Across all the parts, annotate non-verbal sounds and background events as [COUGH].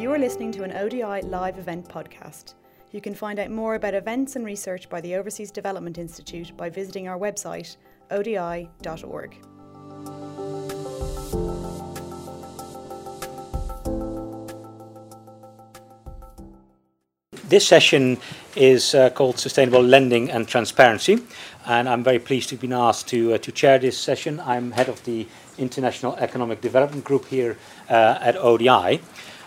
You are listening to an ODI live event podcast. You can find out more about events and research by the Overseas Development Institute by visiting our website, odi.org. This session is uh, called Sustainable Lending and Transparency, and I'm very pleased to have been asked to, uh, to chair this session. I'm head of the International Economic Development Group here uh, at ODI.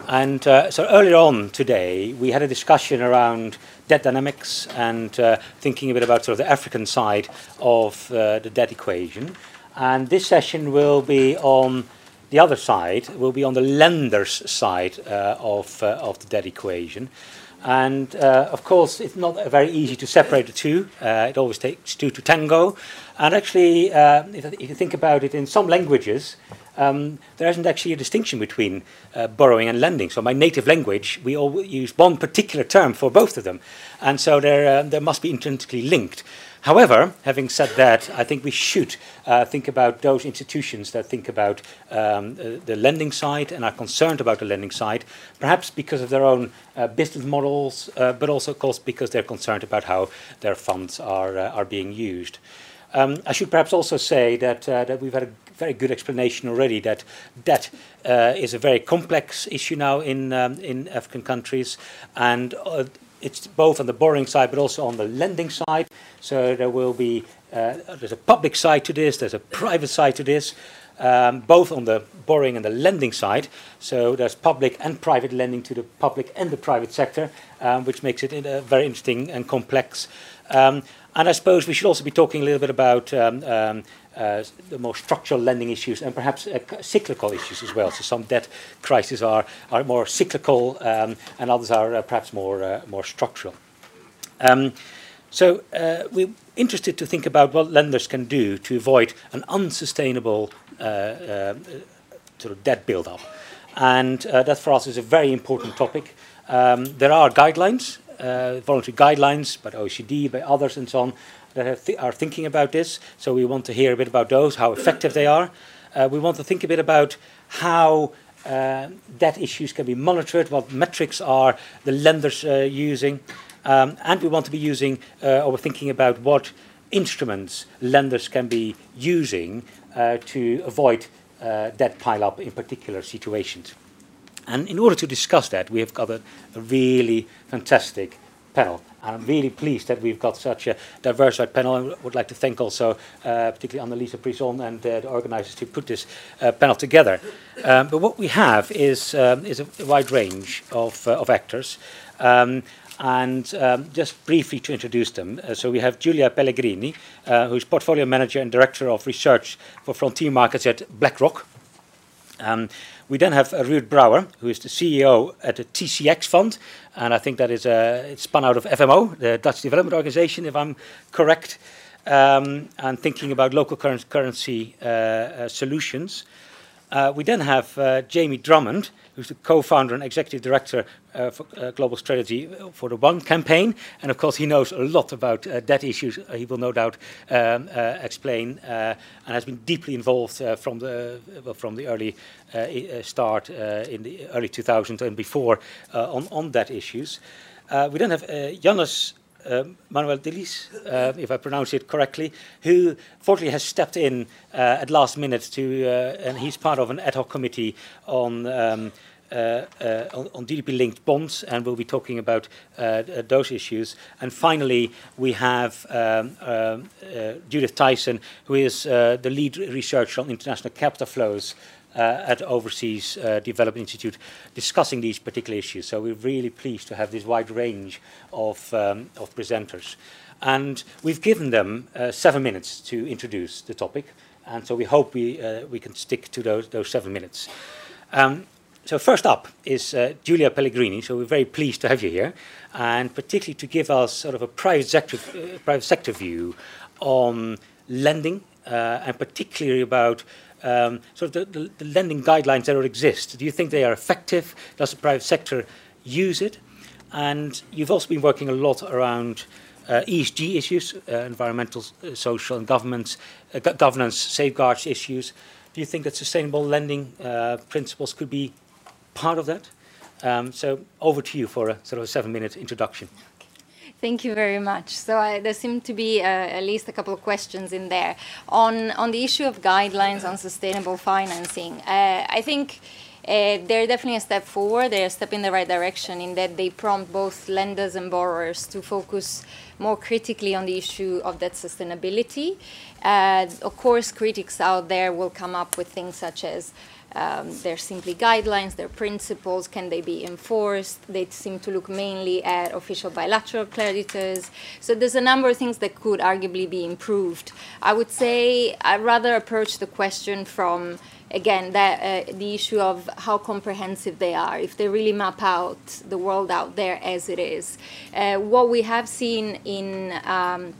And uh, so earlier on today, we had a discussion around debt dynamics and uh, thinking a bit about sort of the African side of uh, the debt equation. And this session will be on the other side, will be on the lender's side of, of the debt equation. And uh, of course, it's not very easy to separate the two. Uh, it always takes two to tango. And actually, uh, if, if, you think about it in some languages, um, there isn't actually a distinction between uh, borrowing and lending. So, my native language, we all use one particular term for both of them. And so, there, uh, there must be intrinsically linked. However, having said that, I think we should uh, think about those institutions that think about um, uh, the lending side and are concerned about the lending side, perhaps because of their own uh, business models, uh, but also, of course, because they're concerned about how their funds are, uh, are being used. Um, I should perhaps also say that, uh, that we've had a very good explanation already that debt is a very complex issue now in, um, in African countries, and it's both on the borrowing side but also on the lending side. So there will be uh, there's a public side to this, there's a private side to this, um, both on the borrowing and the lending side. So there's public and private lending to the public and the private sector, um, which makes it a very interesting and complex. Um, and I suppose we should also be talking a little bit about um, um, uh, the more structural lending issues and perhaps uh, cyclical issues as well. So some debt crises are, are more cyclical um, and others are uh, perhaps more, uh, more structural. Um, so uh, we're interested to think about what lenders can do to avoid an unsustainable uh, sort of debt build-up. And that for us is a very important topic. Um, there are guidelines, voluntary guidelines by OECD, by others and so on, that th are thinking about this. So we want to hear a bit about those, how effective they are. Uh, we want to think a bit about how uh, debt issues can be monitored, what metrics are the lenders uh, using, um, and we want to be using uh, or we're thinking about what instruments lenders can be using uh, to avoid uh, debt pile-up in particular situations. And in order to discuss that, we have got a, a really fantastic panel. And I'm really pleased that we've got such a diversified panel. I would like to thank also, uh, particularly Annalisa Prizzon and uh, the organizers who put this uh, panel together. Um, but what we have is, um, is a wide range of, uh, of actors. Um, and um, just briefly to introduce them, uh, so we have Giulia Pellegrini, uh, who's portfolio manager and director of research for frontier markets at BlackRock. Um, we then have uh, Ruurd Brouwer, who is the CEO at the TCX Fund, and I think that is uh, it's spun out of FMO, the Dutch Development Organization, if I'm correct, um, and thinking about local currency uh, uh, solutions. Uh, we then have uh, Jamie Drummond, who's the co-founder and executive director uh, for uh, global strategy for the One campaign, and of course he knows a lot about uh, debt issues. Uh, he will no doubt um, explain, and has been deeply involved from the well, from the early start in the early 2000s and before on on debt issues. we then have Yannis uh, Manuelides, uh, if I pronounce it correctly, who fortunately has stepped in uh, at last minute to, uh, and he's part of an ad hoc committee on. Um, uh, uh, on, on GDP-linked bonds, and we'll be talking about those issues. And finally, we have um, um Judith Tyson, who is the lead researcher on international capital flows uh, at Overseas uh, Development Institute discussing these particular issues. So we're really pleased to have this wide range of, um, of presenters. And we've given them uh, seven minutes to introduce the topic. And so we hope we, uh, we can stick to those, those seven minutes. Um, so first up is uh, Giulia Pellegrini. So we're very pleased to have you here, and particularly to give us sort of a private sector, uh, private sector view on lending, and particularly about um, sort of the, the, the, lending guidelines that exist. Do you think they are effective? Does the private sector use it? And you've also been working a lot around uh, ESG issues, uh, environmental, uh, social, and governance, uh, governance safeguards issues. Do you think that sustainable lending uh, principles could be part of that? Um, so over to you for a sort of a seven-minute introduction. Thank you very much. So I, there seem to be uh, at least a couple of questions in there on on the issue of guidelines on sustainable financing. Uh, I think. Uh, they're definitely a step forward. They're a step in the right direction in that they prompt both lenders and borrowers to focus more critically on the issue of that sustainability. Uh, of course, critics out there will come up with things such as um, they're simply guidelines, they're principles, can they be enforced? They seem to look mainly at official bilateral creditors. So there's a number of things that could arguably be improved. I would say I'd rather approach the question from again that uh, the issue of how comprehensive they are if they really map out the world out there as it is uh, what we have seen in um,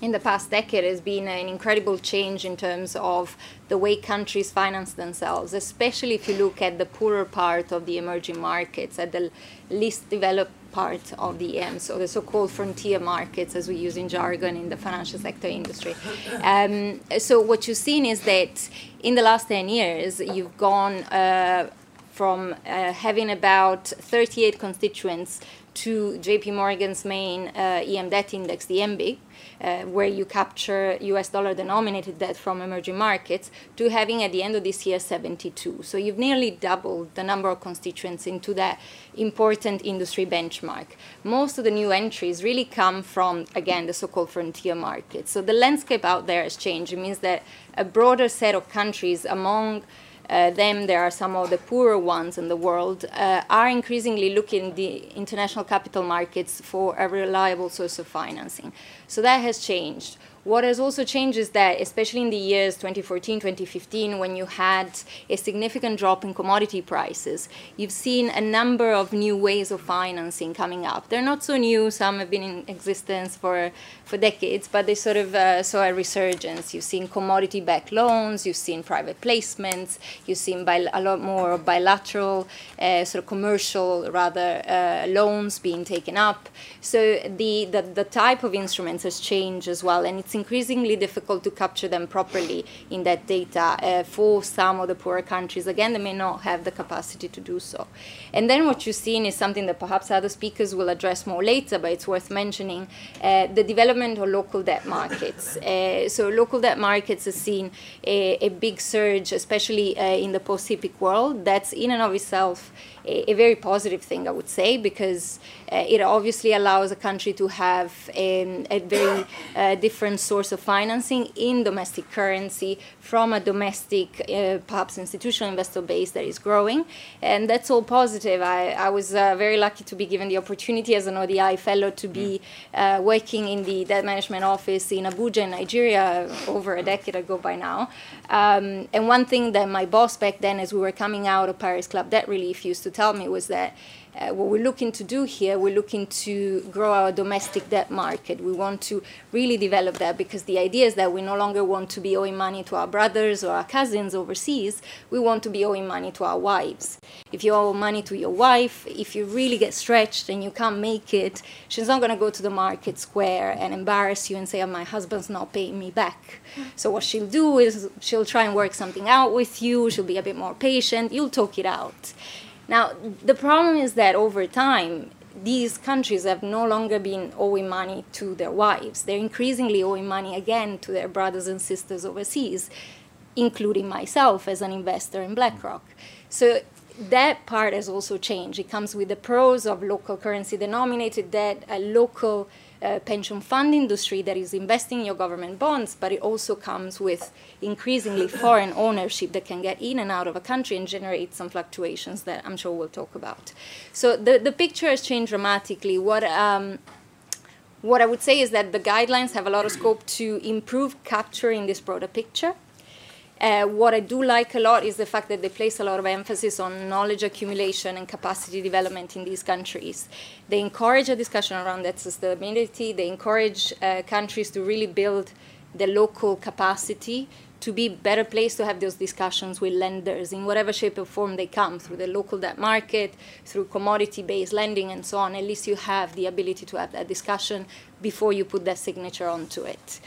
in the past decade has been an incredible change in terms of the way countries finance themselves, especially if you look at the poorer part of the emerging markets, at the least developed part of the EM, so the so-called frontier markets, as we use in jargon in the financial sector industry. Um, so what you've seen is that in the last 10 years, you've gone uh, from uh, having about 38 constituents to JP Morgan's main uh, EM debt index, the EMBIG, uh, where you capture US dollar denominated debt from emerging markets, to having at the end of this year 72. So you've nearly doubled the number of constituents into that important industry benchmark. Most of the new entries really come from, again, the so called frontier markets. So the landscape out there has changed. It means that a broader set of countries among uh, them, there are some of the poorer ones in the world, uh, are increasingly looking the international capital markets for a reliable source of financing. So that has changed. What has also changed is that, especially in the years 2014, 2015, when you had a significant drop in commodity prices, you've seen a number of new ways of financing coming up. They're not so new, some have been in existence for, for decades, but they sort of uh, saw a resurgence. You've seen commodity backed loans, you've seen private placements, you've seen a lot more bilateral, uh, sort of commercial, rather, uh, loans being taken up. So the, the, the type of instruments has changed as well, and it's increasingly difficult to capture them properly in that data uh, for some of the poorer countries. Again, they may not have the capacity to do so. And then what you've seen is something that perhaps other speakers will address more later, but it's worth mentioning uh, the development of local debt markets. Uh, so, local debt markets have seen a, a big surge, especially uh, in the post HIPC world. That's in and of itself a, very positive thing, I would say, because uh, it obviously allows a country to have a, a very uh, different source of financing in domestic currency from a domestic, uh, perhaps institutional investor base that is growing. And that's all positive. I, I was uh, very lucky to be given the opportunity as an ODI fellow to be uh, working in the debt management office in Abuja, in Nigeria, over a decade ago by now. Um, and one thing that my boss back then, as we were coming out of Paris Club Debt Relief, used to tell me was that uh, what we're looking to do here, we're looking to grow our domestic debt market. We want to really develop that because the idea is that we no longer want to be owing money to our brothers or our cousins overseas. We want to be owing money to our wives. If you owe money to your wife, if you really get stretched and you can't make it, she's not going to go to the market square and embarrass you and say, oh, my husband's not paying me back. So what she'll do is she'll try and work something out with you. She'll be a bit more patient. You'll talk it out. Now, the problem is that over time, these countries have no longer been owing money to their wives. They're increasingly owing money again to their brothers and sisters overseas, including myself as an investor in BlackRock. So that part has also changed. It comes with the pros of local currency denominated debt, a local uh, pension fund industry that is investing in your government bonds, but it also comes with increasingly [COUGHS] foreign ownership that can get in and out of a country and generate some fluctuations that I'm sure we'll talk about. So the, the picture has changed dramatically. What um, what I would say is that the guidelines have a lot of scope to improve capturing this broader picture. Uh, what I do like a lot is the fact that they place a lot of emphasis on knowledge accumulation and capacity development in these countries. They encourage a discussion around that sustainability. They encourage uh, countries to really build the local capacity to be better placed to have those discussions with lenders in whatever shape or form they come through the local debt market, through commodity based lending, and so on. At least you have the ability to have that discussion before you put that signature onto it.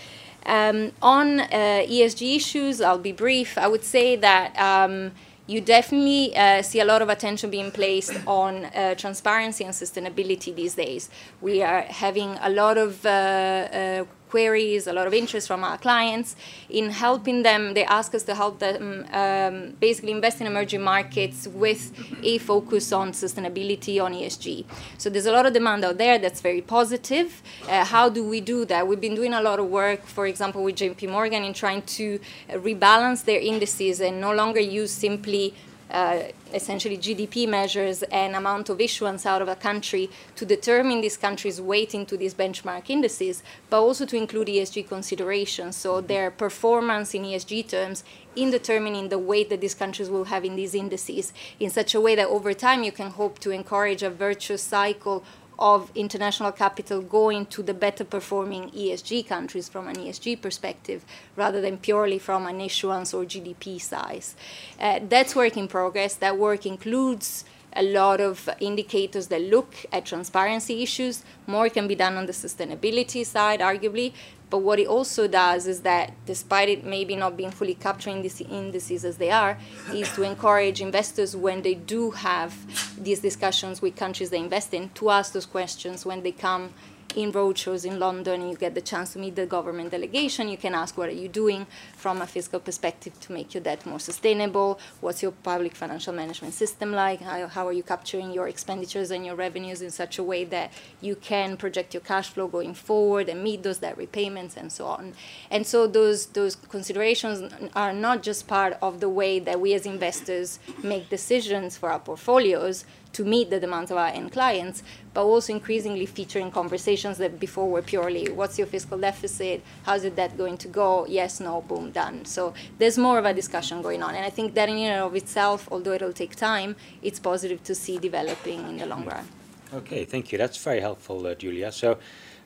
Um, on uh, ESG issues, I'll be brief. I would say that um, you definitely uh, see a lot of attention being placed on uh, transparency and sustainability these days. We are having a lot of uh, uh queries, a lot of interest from our clients in helping them. They ask us to help them um, basically invest in emerging markets with a focus on sustainability, on ESG. So there's a lot of demand out there that's very positive. Uh, how do we do that? We've been doing a lot of work, for example, with JP Morgan in trying to rebalance their indices and no longer use simply Uh, essentially GDP measures and amount of issuance out of a country to determine this country's weight into these benchmark indices, but also to include ESG considerations. So their performance in ESG terms in determining the weight that these countries will have in these indices in such a way that over time you can hope to encourage a virtuous cycle of international capital going to the better performing ESG countries from an ESG perspective rather than purely from an issuance or GDP size. Uh, that's work in progress. That work includes a lot of indicators that look at transparency issues. More can be done on the sustainability side, arguably, but what it also does is that, despite it maybe not being fully capturing these indices as they are, is to encourage investors when they do have these discussions with countries they invest in to ask those questions when they come in roadshows in London, you get the chance to meet the government delegation. You can ask, what are you doing from a fiscal perspective to make your debt more sustainable? What's your public financial management system like? How, how are you capturing your expenditures and your revenues in such a way that you can project your cash flow going forward and meet those debt repayments and so on? And so those those considerations are not just part of the way that we as investors make decisions for our portfolios to meet the demands of our end clients, but also increasingly featuring conversations that before were purely what's your fiscal deficit, how's your debt going to go, yes, no, boom, done. So there's more of a discussion going on. And I think that in and of itself, although it'll take time, it's positive to see developing in the long run. Okay, thank you. That's very helpful, uh, Giulia. So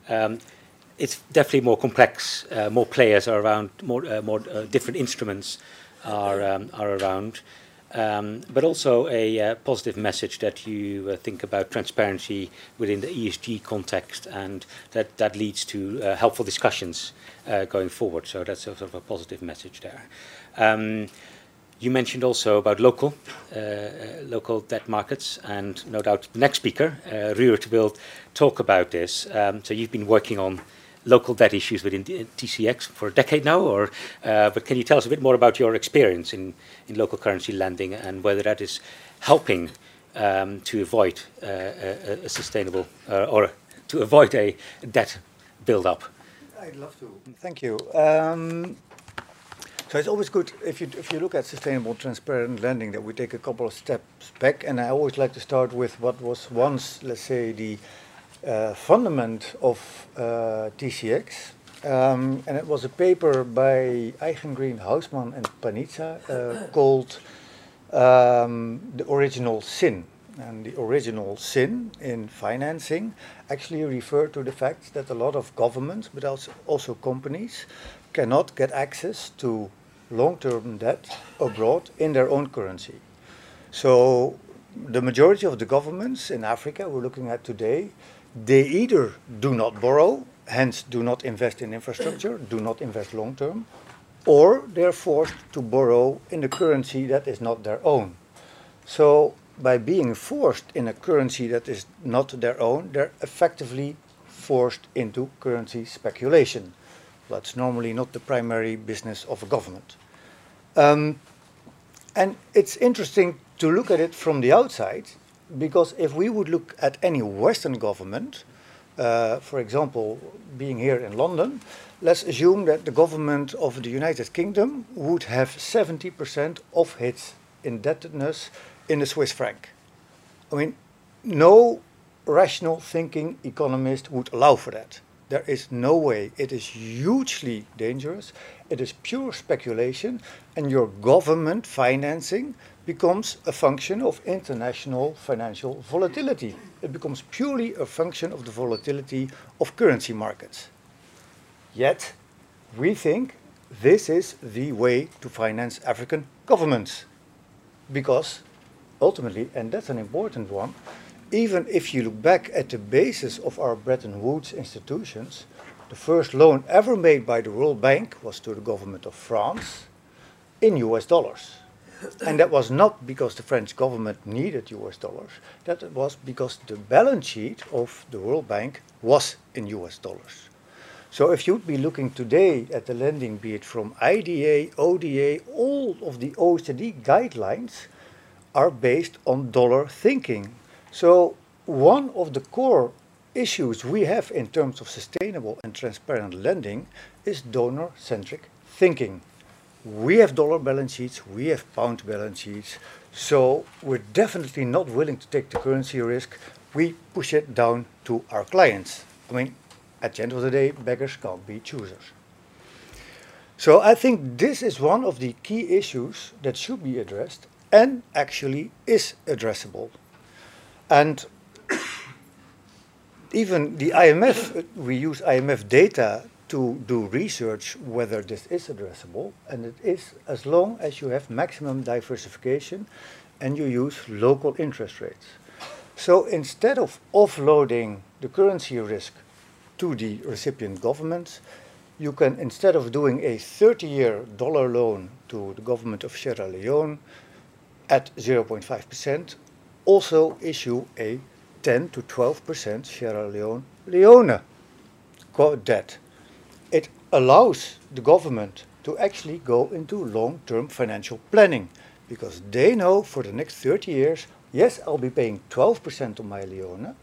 um, it's definitely more complex. Uh, more players are around, more, uh, more uh, different instruments are, um, are around. Um, but also a uh, positive message that you uh, think about transparency within the ESG context, and that that leads to uh, helpful discussions uh, going forward. So that's sort of a positive message there. Um, you mentioned also about local uh, uh, local debt markets, and no doubt the next speaker, uh, Ruurd, will talk about this. Um, so you've been working on local debt issues within TCX for a decade now, or uh, but can you tell us a bit more about your experience in, in local currency lending and whether that is helping um, to avoid uh, a, a, sustainable uh, or to avoid a debt build-up? I'd love to. Thank you. Um, so it's always good if you if you look at sustainable, transparent lending that we take a couple of steps back, and I always like to start with what was once, let's say, the uh, fundament of uh, TCX. Um, and it was a paper by Eichengreen, Hausmann, and Panizza uh, [COUGHS] called um, The Original Sin. And the original sin in financing actually referred to the fact that a lot of governments, but also, also companies, cannot get access to long term debt abroad in their own currency. So, the majority of the governments in Africa we're looking at today they either do not borrow, hence do not invest in infrastructure, do not invest long term, or they're forced to borrow in a currency that is not their own. So by being forced in a currency that is not their own, they're effectively forced into currency speculation. That's normally not the primary business of a government. Um, and it's interesting to look at it from the outside because if we would look at any Western government, uh, for example, being here in London, let's assume that the government of the United Kingdom would have 70% of its indebtedness in the Swiss franc. I mean, no rational thinking economist would allow for that. There is no way. It is hugely dangerous. It is pure speculation, and your government financing becomes a function of international financial volatility. It becomes purely a function of the volatility of currency markets. Yet, we think this is the way to finance African governments. Because ultimately, and that's an important one, even if you look back at the basis of our Bretton Woods institutions, the first loan ever made by the World Bank was to the government of France in US dollars. And that was not because the French government needed US dollars, that was because the balance sheet of the World Bank was in US dollars. So if you'd be looking today at the lending, be it from IDA, ODA, all of the OECD guidelines are based on dollar thinking. So one of the core issues we have in terms of sustainable and transparent lending is donor-centric thinking. We have dollar balance sheets, we have pound balance sheets, so we're definitely not willing to take the currency risk. We push it down to our clients. I mean, at the end of the day, beggars can't be choosers. So I think this is one of the key issues that should be addressed and actually is addressable. And even the IMF, we use IMF data to do research whether this is addressable, and it is as long as you have maximum diversification and you use local interest rates. So instead of offloading the currency risk to the recipient governments, you can, instead of doing a 30-year dollar loan to the government of Sierra Leone at 0.5%, also issue a 10 to 12% Sierra Leone Leone debt. It allows the government to actually go into long-term financial planning because they know for the next 30 years, yes, I'll be paying 12% on my Leone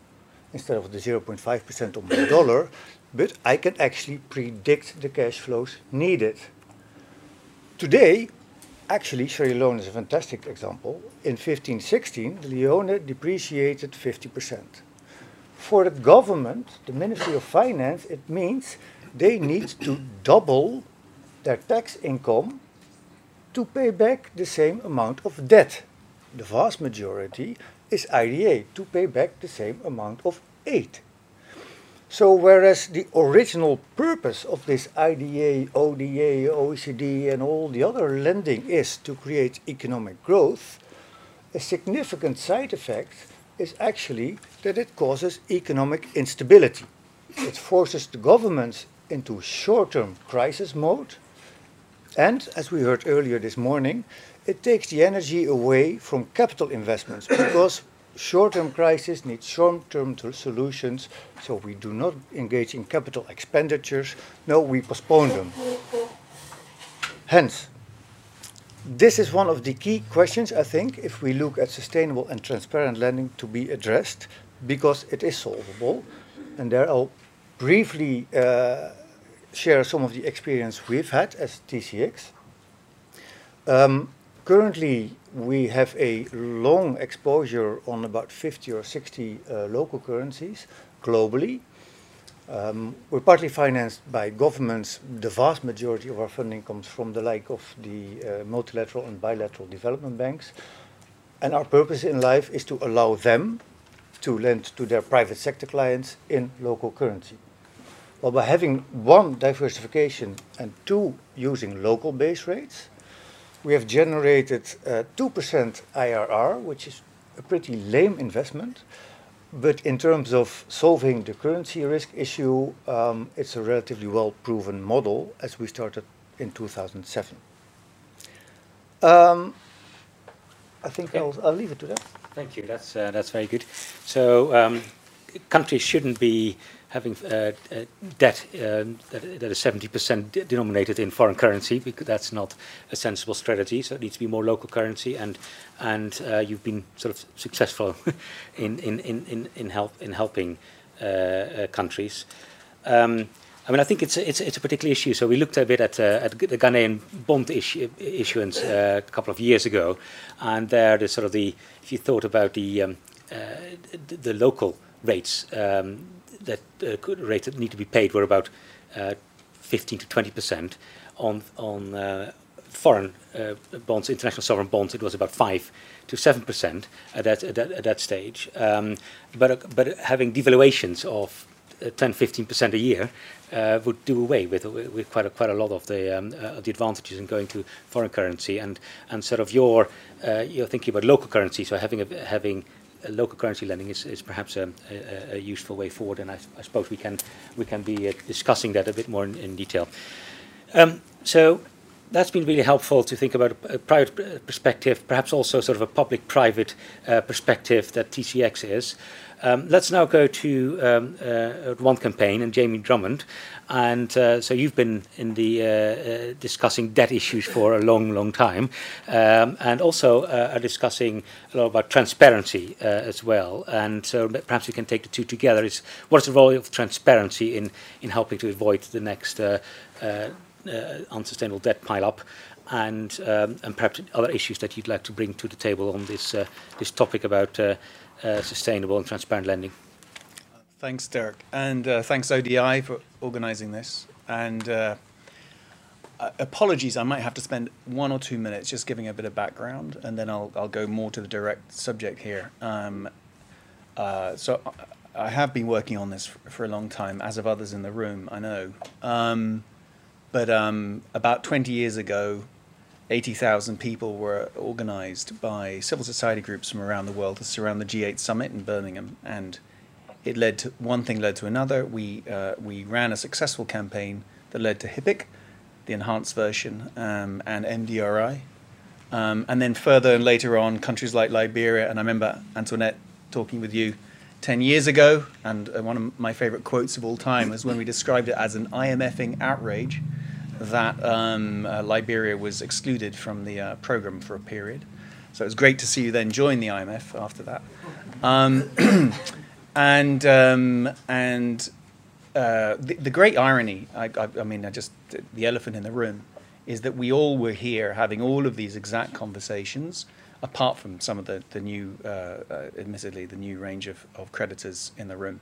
instead of the 0.5% on my [COUGHS] dollar, but I can actually predict the cash flows needed. Today, actually, Sierra Leone is a fantastic example. In 1516, the Leone depreciated 50%. For the government, the Ministry of Finance, it means they need to double their tax income to pay back the same amount of debt. The vast majority is IDA, to pay back the same amount of aid. So whereas the original purpose of this IDA, ODA, OECD and all the other lending is to create economic growth, a significant side effect is actually that it causes economic instability. It forces the governments into short-term crisis mode and, as we heard earlier this morning, it takes the energy away from capital investments because short-term crisis needs short-term solutions, so we do not engage in capital expenditures. No, we postpone them. Hence, this is one of the key questions, I think, if we look at sustainable and transparent lending to be addressed, because it is solvable. And there I'll briefly uh, share some of the experience we've had as TCX. Um, currently, we have a long exposure on about 50 or 60 uh, local currencies globally. Um, we're partly financed by governments. The vast majority of our funding comes from the like of the uh, multilateral and bilateral development banks. And our purpose in life is to allow them to lend to their private sector clients in local currency. Well, by having one, diversification, and two, using local base rates, we have generated 2% uh, IRR, which is a pretty lame investment. But in terms of solving the currency risk issue, um, it's a relatively well-proven model as we started in 2007. Um, I think okay. I'll, I'll, leave it to that. Thank you. That's uh, that's very good. So um, countries shouldn't be having uh, uh, debt um, that, that is 70% denominated in foreign currency because that's not a sensible strategy. So it needs to be more local currency, and and uh, you've been sort of successful [LAUGHS] in in in in, help in helping uh, uh, countries. Um, I mean, I think it's a, it's, it's a particular issue. So we looked a bit at, uh, at the Ghanaian bond issuance uh, a couple of years ago, and there, the sort of the if you thought about the um, uh, the, the local rates, um, that uh, rates that need to be paid were about uh, 15 to 20 percent. On on uh, foreign bonds, international sovereign bonds, it was about five to seven percent at that, at that at that stage. Um, but but having devaluations of uh, 10, 15 percent a year uh, would do away with with quite a, quite a lot of the um, uh, the advantages in going to foreign currency and and sort of your uh, you're thinking about local currency, so having a, having local currency lending is, is perhaps a, a, a, useful way forward, and I, I, suppose we can we can be uh, discussing that a bit more in, in detail. Um, so, that's been really helpful to think about a, private perspective, perhaps also sort of a public-private uh, perspective that TCX is. Um, let's now go to um, uh, one campaign and Jamie Drummond. And uh, so you've been in the uh, uh, discussing debt issues for a long, long time, um, and also uh, are discussing a lot about transparency uh, as well. And so perhaps we can take the two together. Is what is the role of transparency in in helping to avoid the next unsustainable debt pileup? And um, and perhaps other issues that you'd like to bring to the table on this this topic about sustainable and transparent lending. Thanks, Derek, and uh, thanks ODI for organising this. And uh, uh, apologies, I might have to spend one or two minutes just giving a bit of background, and then I'll I'll go more to the direct subject here. Um, uh, so I have been working on this for, for, a long time, as have others in the room. I know, um, but um, about 20 years ago. 80,000 people were organised by civil society groups from around the world to surround the G8 summit in Birmingham, and it led to one thing led to another. We uh, we ran a successful campaign that led to HIPC, the enhanced version, um, and MDRI, um, and then further and later on countries like Liberia. And I remember Antoinette talking with you. 10 years ago, and uh, one of my favorite quotes of all time was when we described it as an IMFing outrage that um, uh, Liberia was excluded from the uh, program for a period. So it was great to see you then join the IMF after that. Um, [CLEARS THROAT] and um, and uh, the, the, great irony, I, I, I, mean, I just the elephant in the room, is that we all were here having all of these exact conversations, apart from some of the the new, uh, uh, admittedly, the new range of, of creditors in the room.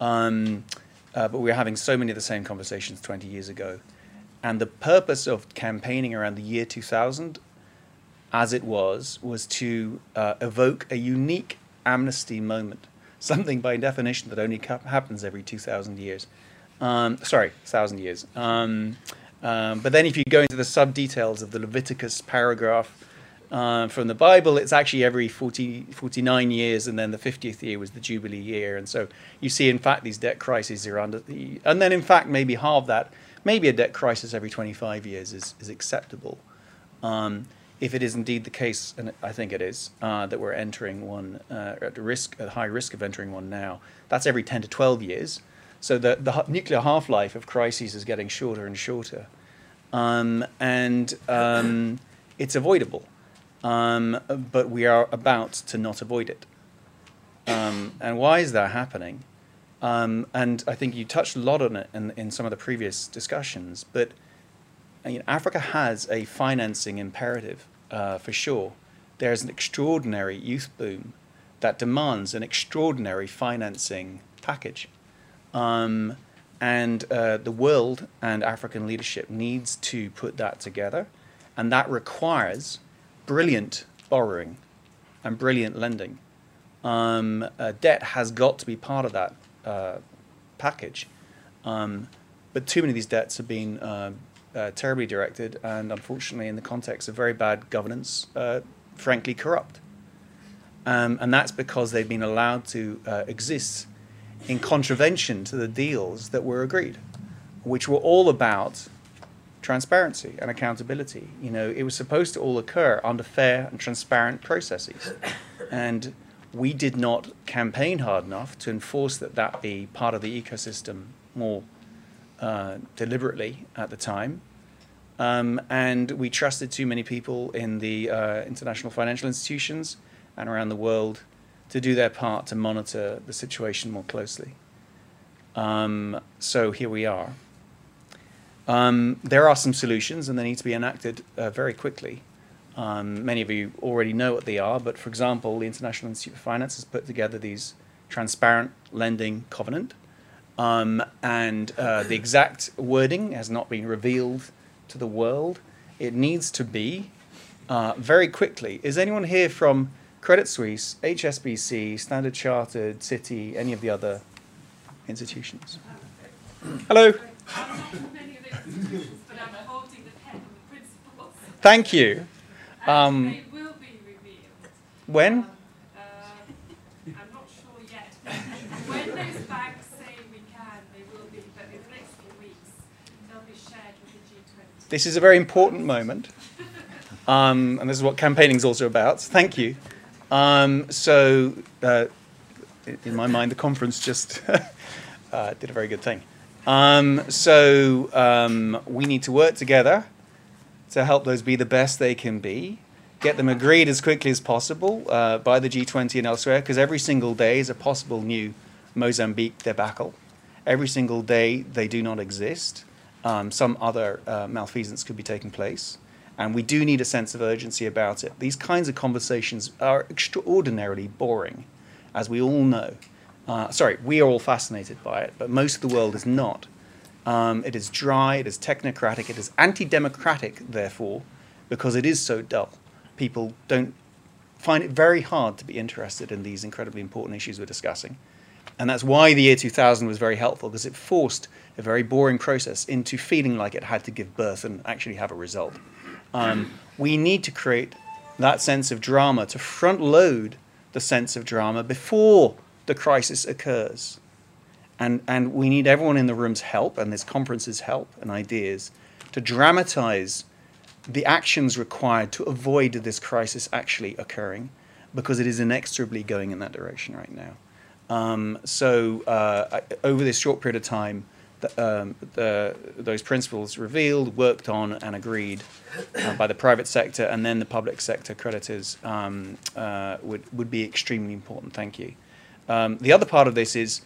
Um, uh, but we were having so many of the same conversations 20 years ago. And the purpose of campaigning around the year 2000, as it was, was to uh, evoke a unique amnesty moment something by definition that only happens every 2,000 years. Um, sorry, 1,000 years. Um, um, but then if you go into the sub details of the Leviticus paragraph uh, from the Bible, it's actually every 40, 49 years, and then the 50th year was the Jubilee year. And so you see, in fact, these debt crises are under the. And then, in fact, maybe halve that. Maybe a debt crisis every 25 years is, is acceptable. Um, if it is indeed the case, and I think it is, uh, that we're entering one uh, at risk, at high risk of entering one now, that's every 10 to 12 years. So the, the nuclear half life of crises is getting shorter and shorter. Um, and um, it's avoidable. Um, but we are about to not avoid it. Um, and why is that happening? Um, and I think you touched a lot on it in, in some of the previous discussions, but you know, Africa has a financing imperative uh, for sure. There's an extraordinary youth boom that demands an extraordinary financing package. Um, and uh, the world and African leadership needs to put that together. And that requires brilliant borrowing and brilliant lending. Um, uh, debt has got to be part of that uh, package. Um, but too many of these debts have been uh, uh, terribly directed, and unfortunately, in the context of very bad governance, uh, frankly corrupt. Um, and that's because they've been allowed to uh, exist in contravention to the deals that were agreed, which were all about transparency and accountability. You know, it was supposed to all occur under fair and transparent processes. And we did not campaign hard enough to enforce that that be part of the ecosystem more uh, deliberately at the time. Um, and we trusted too many people in the uh, international financial institutions and around the world to do their part to monitor the situation more closely. Um, so here we are. Um, there are some solutions, and they need to be enacted uh, very quickly. Um, many of you already know what they are, but for example, the International Institute of Finance has put together these transparent lending covenant um, and uh, the exact wording has not been revealed to the world. It needs to be uh, very quickly. Is anyone here from Credit Suisse, HSBC, Standard Chartered, Citi, any of the other institutions? Hello. Thank you. Um, it will be revealed. when? this is a very important moment, um, and this is what campaigning is also about. Thank you. Um, so, uh, in my mind, the conference just [LAUGHS] uh, did a very good thing. Um, so, um, we need to work together to help those be the best they can be, get them agreed as quickly as possible uh, by the G20 and elsewhere, because every single day is a possible new Mozambique debacle. Every single day they do not exist. Um, some other uh, malfeasance could be taking place. And we do need a sense of urgency about it. These kinds of conversations are extraordinarily boring, as we all know. Uh, sorry, we are all fascinated by it, but most of the world is not. Um, it is dry, it is technocratic, it is anti democratic, therefore, because it is so dull. People don't find it very hard to be interested in these incredibly important issues we're discussing. And that's why the year 2000 was very helpful, because it forced a very boring process into feeling like it had to give birth and actually have a result. Um, we need to create that sense of drama, to front load the sense of drama before the crisis occurs. And, and we need everyone in the room's help and this conference's help and ideas to dramatize the actions required to avoid this crisis actually occurring because it is inexorably going in that direction right now. Um, so, uh, over this short period of time, the, um, the, those principles revealed, worked on, and agreed uh, by the private sector and then the public sector creditors um, uh, would, would be extremely important. Thank you. Um, the other part of this is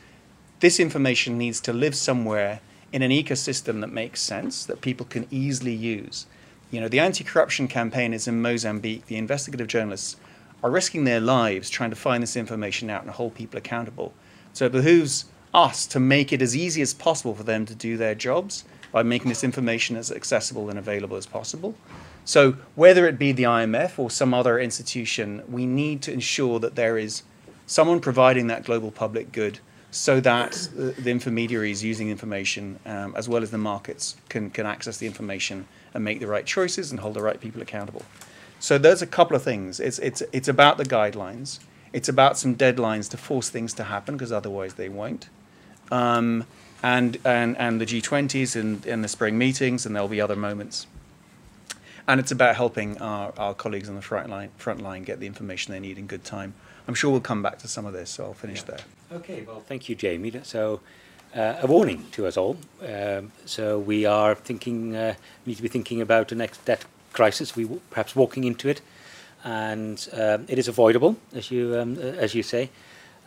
this information needs to live somewhere in an ecosystem that makes sense, that people can easily use. You know, the anti corruption campaign is in Mozambique. The investigative journalists are risking their lives trying to find this information out and hold people accountable. So it behooves us to make it as easy as possible for them to do their jobs by making this information as accessible and available as possible. So, whether it be the IMF or some other institution, we need to ensure that there is someone providing that global public good so that the intermediaries using information, um, as well as the markets, can, can access the information and make the right choices and hold the right people accountable. So, there's a couple of things. It's, it's, it's about the guidelines, it's about some deadlines to force things to happen, because otherwise they won't um, and, and, and the G20s and, and the spring meetings, and there'll be other moments. And it's about helping our, our colleagues on the front line, front line get the information they need in good time. I'm sure we'll come back to some of this, so I'll finish yeah. there. Okay, well, thank you, Jamie. So, uh, a warning to us all. Um, so, we are thinking, uh, need to be thinking about the next debt crisis. We w- perhaps walking into it, and um, it is avoidable, as you um, uh, as you say.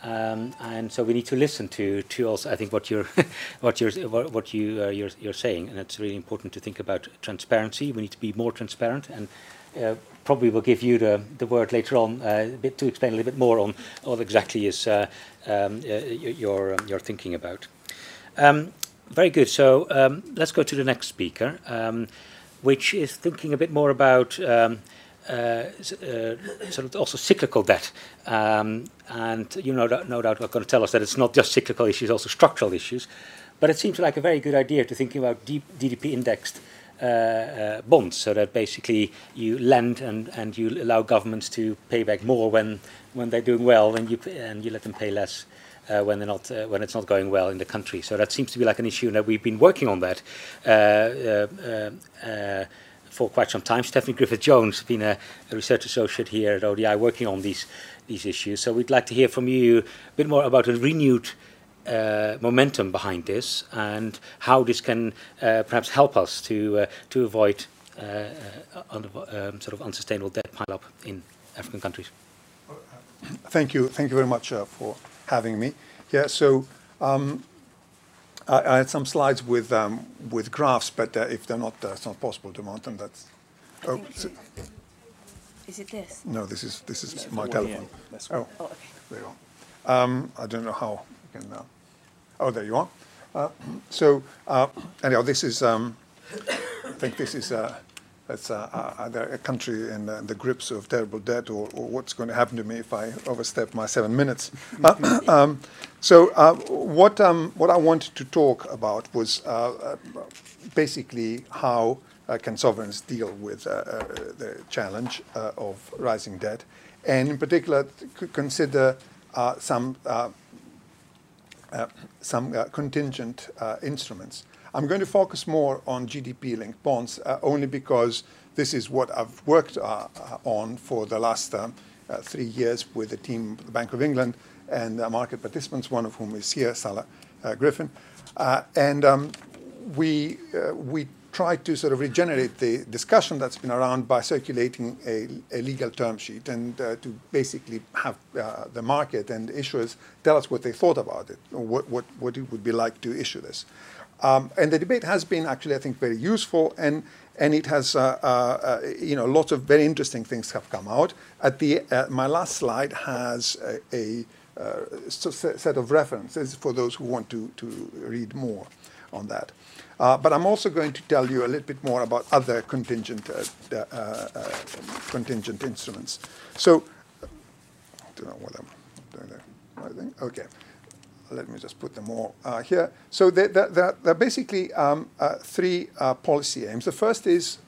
Um, and so we need to listen to to also I think what you're [LAUGHS] what you're what you uh, you're, you're saying, and it's really important to think about transparency. We need to be more transparent, and probably will give you the the word later on uh, bit to explain a little bit more on what exactly is uh, um, uh, you're um, you're thinking about. Um, very good. So um, let's go to the next speaker, um, which is thinking a bit more about. Um, uh, uh, sort of also cyclical debt. Um, and you know, no doubt are going to tell us that it's not just cyclical issues, also structural issues. But it seems like a very good idea to think about GDP indexed uh, uh, bonds, so that basically you lend and, and you allow governments to pay back more when, when they're doing well, and you, and you let them pay less. Uh, when they're not uh, when it's not going well in the country. So that seems to be like an issue that we've been working on that for quite some time. Stephanie Griffith Jones has been a, a, research associate here at ODI working on these these issues. So we'd like to hear from you a bit more about a renewed uh, momentum behind this and how this can uh, perhaps help us to uh, to avoid uh, uh, under, um, sort of unsustainable debt pileup in African countries. Thank you. Thank you very much uh, for having me. Yeah. So. Um, I, I had some slides with um, with graphs, but uh, if they're not, uh, it's not possible to mount them. That's. Oh, so is it this? No, this is this is my telephone. Oh, oh, okay. There you are. Um, I don't know how you can. Uh, oh, there you are. Uh, so uh, anyhow, this is. Um, I think this is. Uh, it's a country in the grips of terrible debt, or, or, what's going to happen to me if I overstep my seven minutes. [COUGHS] um, so uh, what um, what I wanted to talk about was uh, uh basically how uh, can sovereigns deal with uh, uh, the challenge of rising debt, and in particular consider some some contingent instruments. I'm going to focus more on GDP-linked bonds uh, only because this is what I've worked uh, uh on for the last um, uh, three years with the team, the Bank of England, and market participants, one of whom is here, Salah Griffin. and um, we, tried to sort of regenerate the discussion that's been around by circulating a, a legal term sheet and uh, to basically have uh, the market and issuers tell us what they thought about it, or what, what, what it would be like to issue this. Um, and the debate has been actually, I think, very useful, and and it has, uh, uh, uh you know, lots of very interesting things have come out. At the uh, my last slide has a, a set of references for those who want to to read more on that. Uh, but I'm also going to tell you a little bit more about other contingent, uh, uh, uh contingent instruments. So, I don't know what I'm doing there. I think, okay. Let me just put them all uh, here. So there, there, are basically um, three policy aims. The first is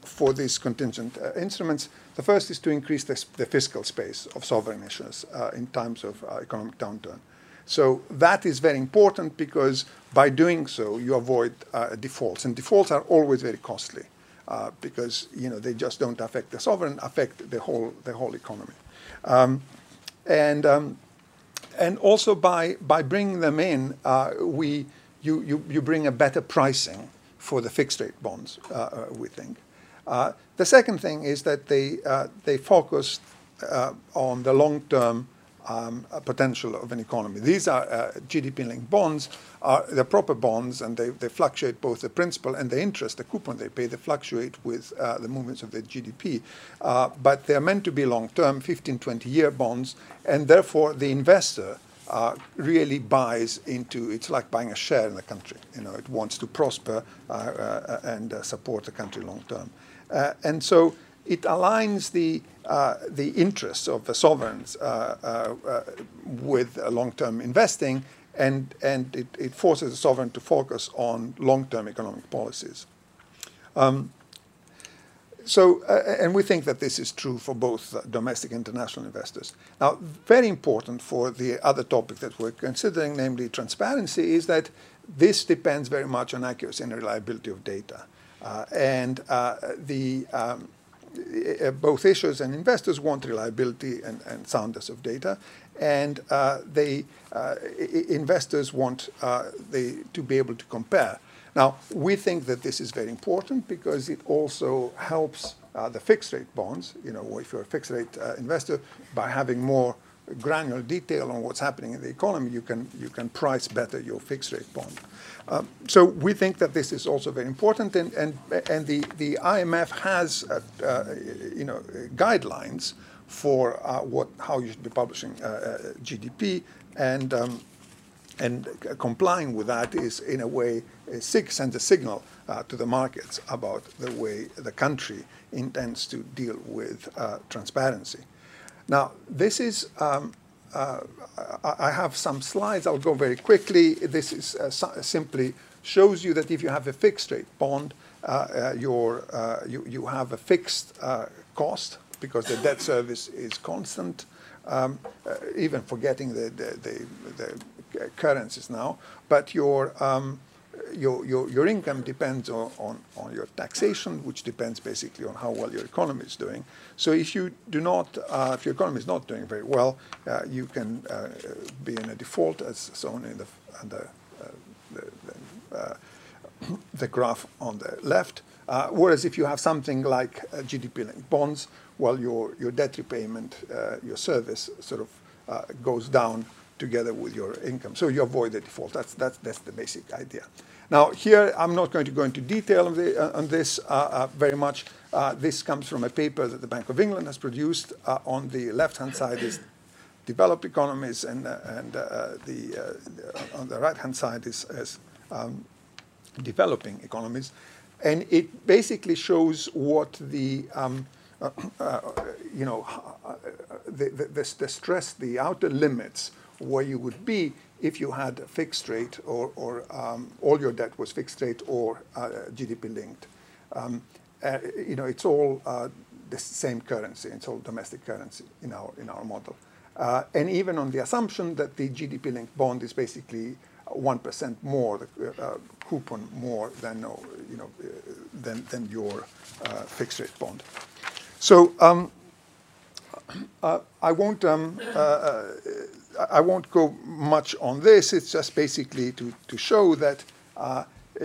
for these contingent instruments, the first is to increase the, the fiscal space of sovereign issues in times of economic downturn. So that is very important because by doing so, you avoid uh, defaults. And defaults are always very costly uh, because you know, they just don't affect the sovereign, affect the whole, the whole economy. Um, and, um, and also by, by bringing them in, uh, we, you, you, you bring a better pricing for the fixed rate bonds, uh, uh, we think. Uh, the second thing is that they, they focus on the long term um, potential of an economy. These are uh, GDP-linked bonds. Are the proper bonds, and they, they fluctuate both the principal and the interest, the coupon they pay. They fluctuate with uh, the movements of the GDP, uh, but they are meant to be long-term, 15, 20-year bonds, and therefore the investor uh, really buys into. It's like buying a share in the country. You know, it wants to prosper uh, uh, and support the country long-term, and so it aligns the uh, the interests of the sovereigns uh, uh, uh with long-term investing, and and it, it, forces the sovereign to focus on long-term economic policies. Um, so, uh, and we think that this is true for both domestic and international investors. Now, very important for the other topic that we're considering, namely transparency, is that this depends very much on accuracy and reliability of data. Uh, and the um, uh, both issuers and investors want reliability and, and soundness of data, and uh, they uh, investors want uh, they to be able to compare. Now, we think that this is very important because it also helps uh, the fixed rate bonds. You know, if you're a fixed rate uh, investor, by having more granular detail on what's happening in the economy, you can you can price better your fixed rate bond. Um, so we think that this is also very important, and and, and the, the IMF has uh, uh, you know guidelines for uh, what how you should be publishing uh, uh, GDP, and um, and complying with that is in a way a sends a signal uh, to the markets about the way the country intends to deal with transparency. Now this is um, uh, I have some slides. I'll go very quickly. This is uh, simply shows you that if you have a fixed rate bond, uh, your, you, you have a fixed cost because the debt service is constant, um, even forgetting the, the, the, the currencies now. But your um, your, your, your income depends on, on, on, your taxation, which depends basically on how well your economy is doing. So if you do not, uh, if your economy is not doing very well, uh, you can uh, be in a default as shown in the, the, uh, the, the, uh, [CLEARS THROAT] the, graph on the left. Uh, whereas if you have something like GDP-linked bonds, well, your, your debt repayment, your service sort of goes down together with your income. So you avoid the default. That's, that's, that's the basic idea. Now, here, I'm not going to go into detail on, the, uh, on this uh, uh, very much. Uh, this comes from a paper that the Bank of England has produced. Uh, on the left-hand side is developed economies, and, uh, and the, on the right-hand side is, is um, developing economies. And it basically shows what the um, you know, the, the, the, stress, the outer limits where you would be if you had a fixed rate or, or um, all your debt was fixed rate or uh, GDP linked. Um, uh, you know, it's all uh, the same currency. It's all domestic currency in our in our model. Uh, and even on the assumption that the GDP linked bond is basically one more, the uh, coupon more than you know than than your uh, fixed rate bond. So um, uh, I won't um, uh, I won't go much on this. It's just basically to to show that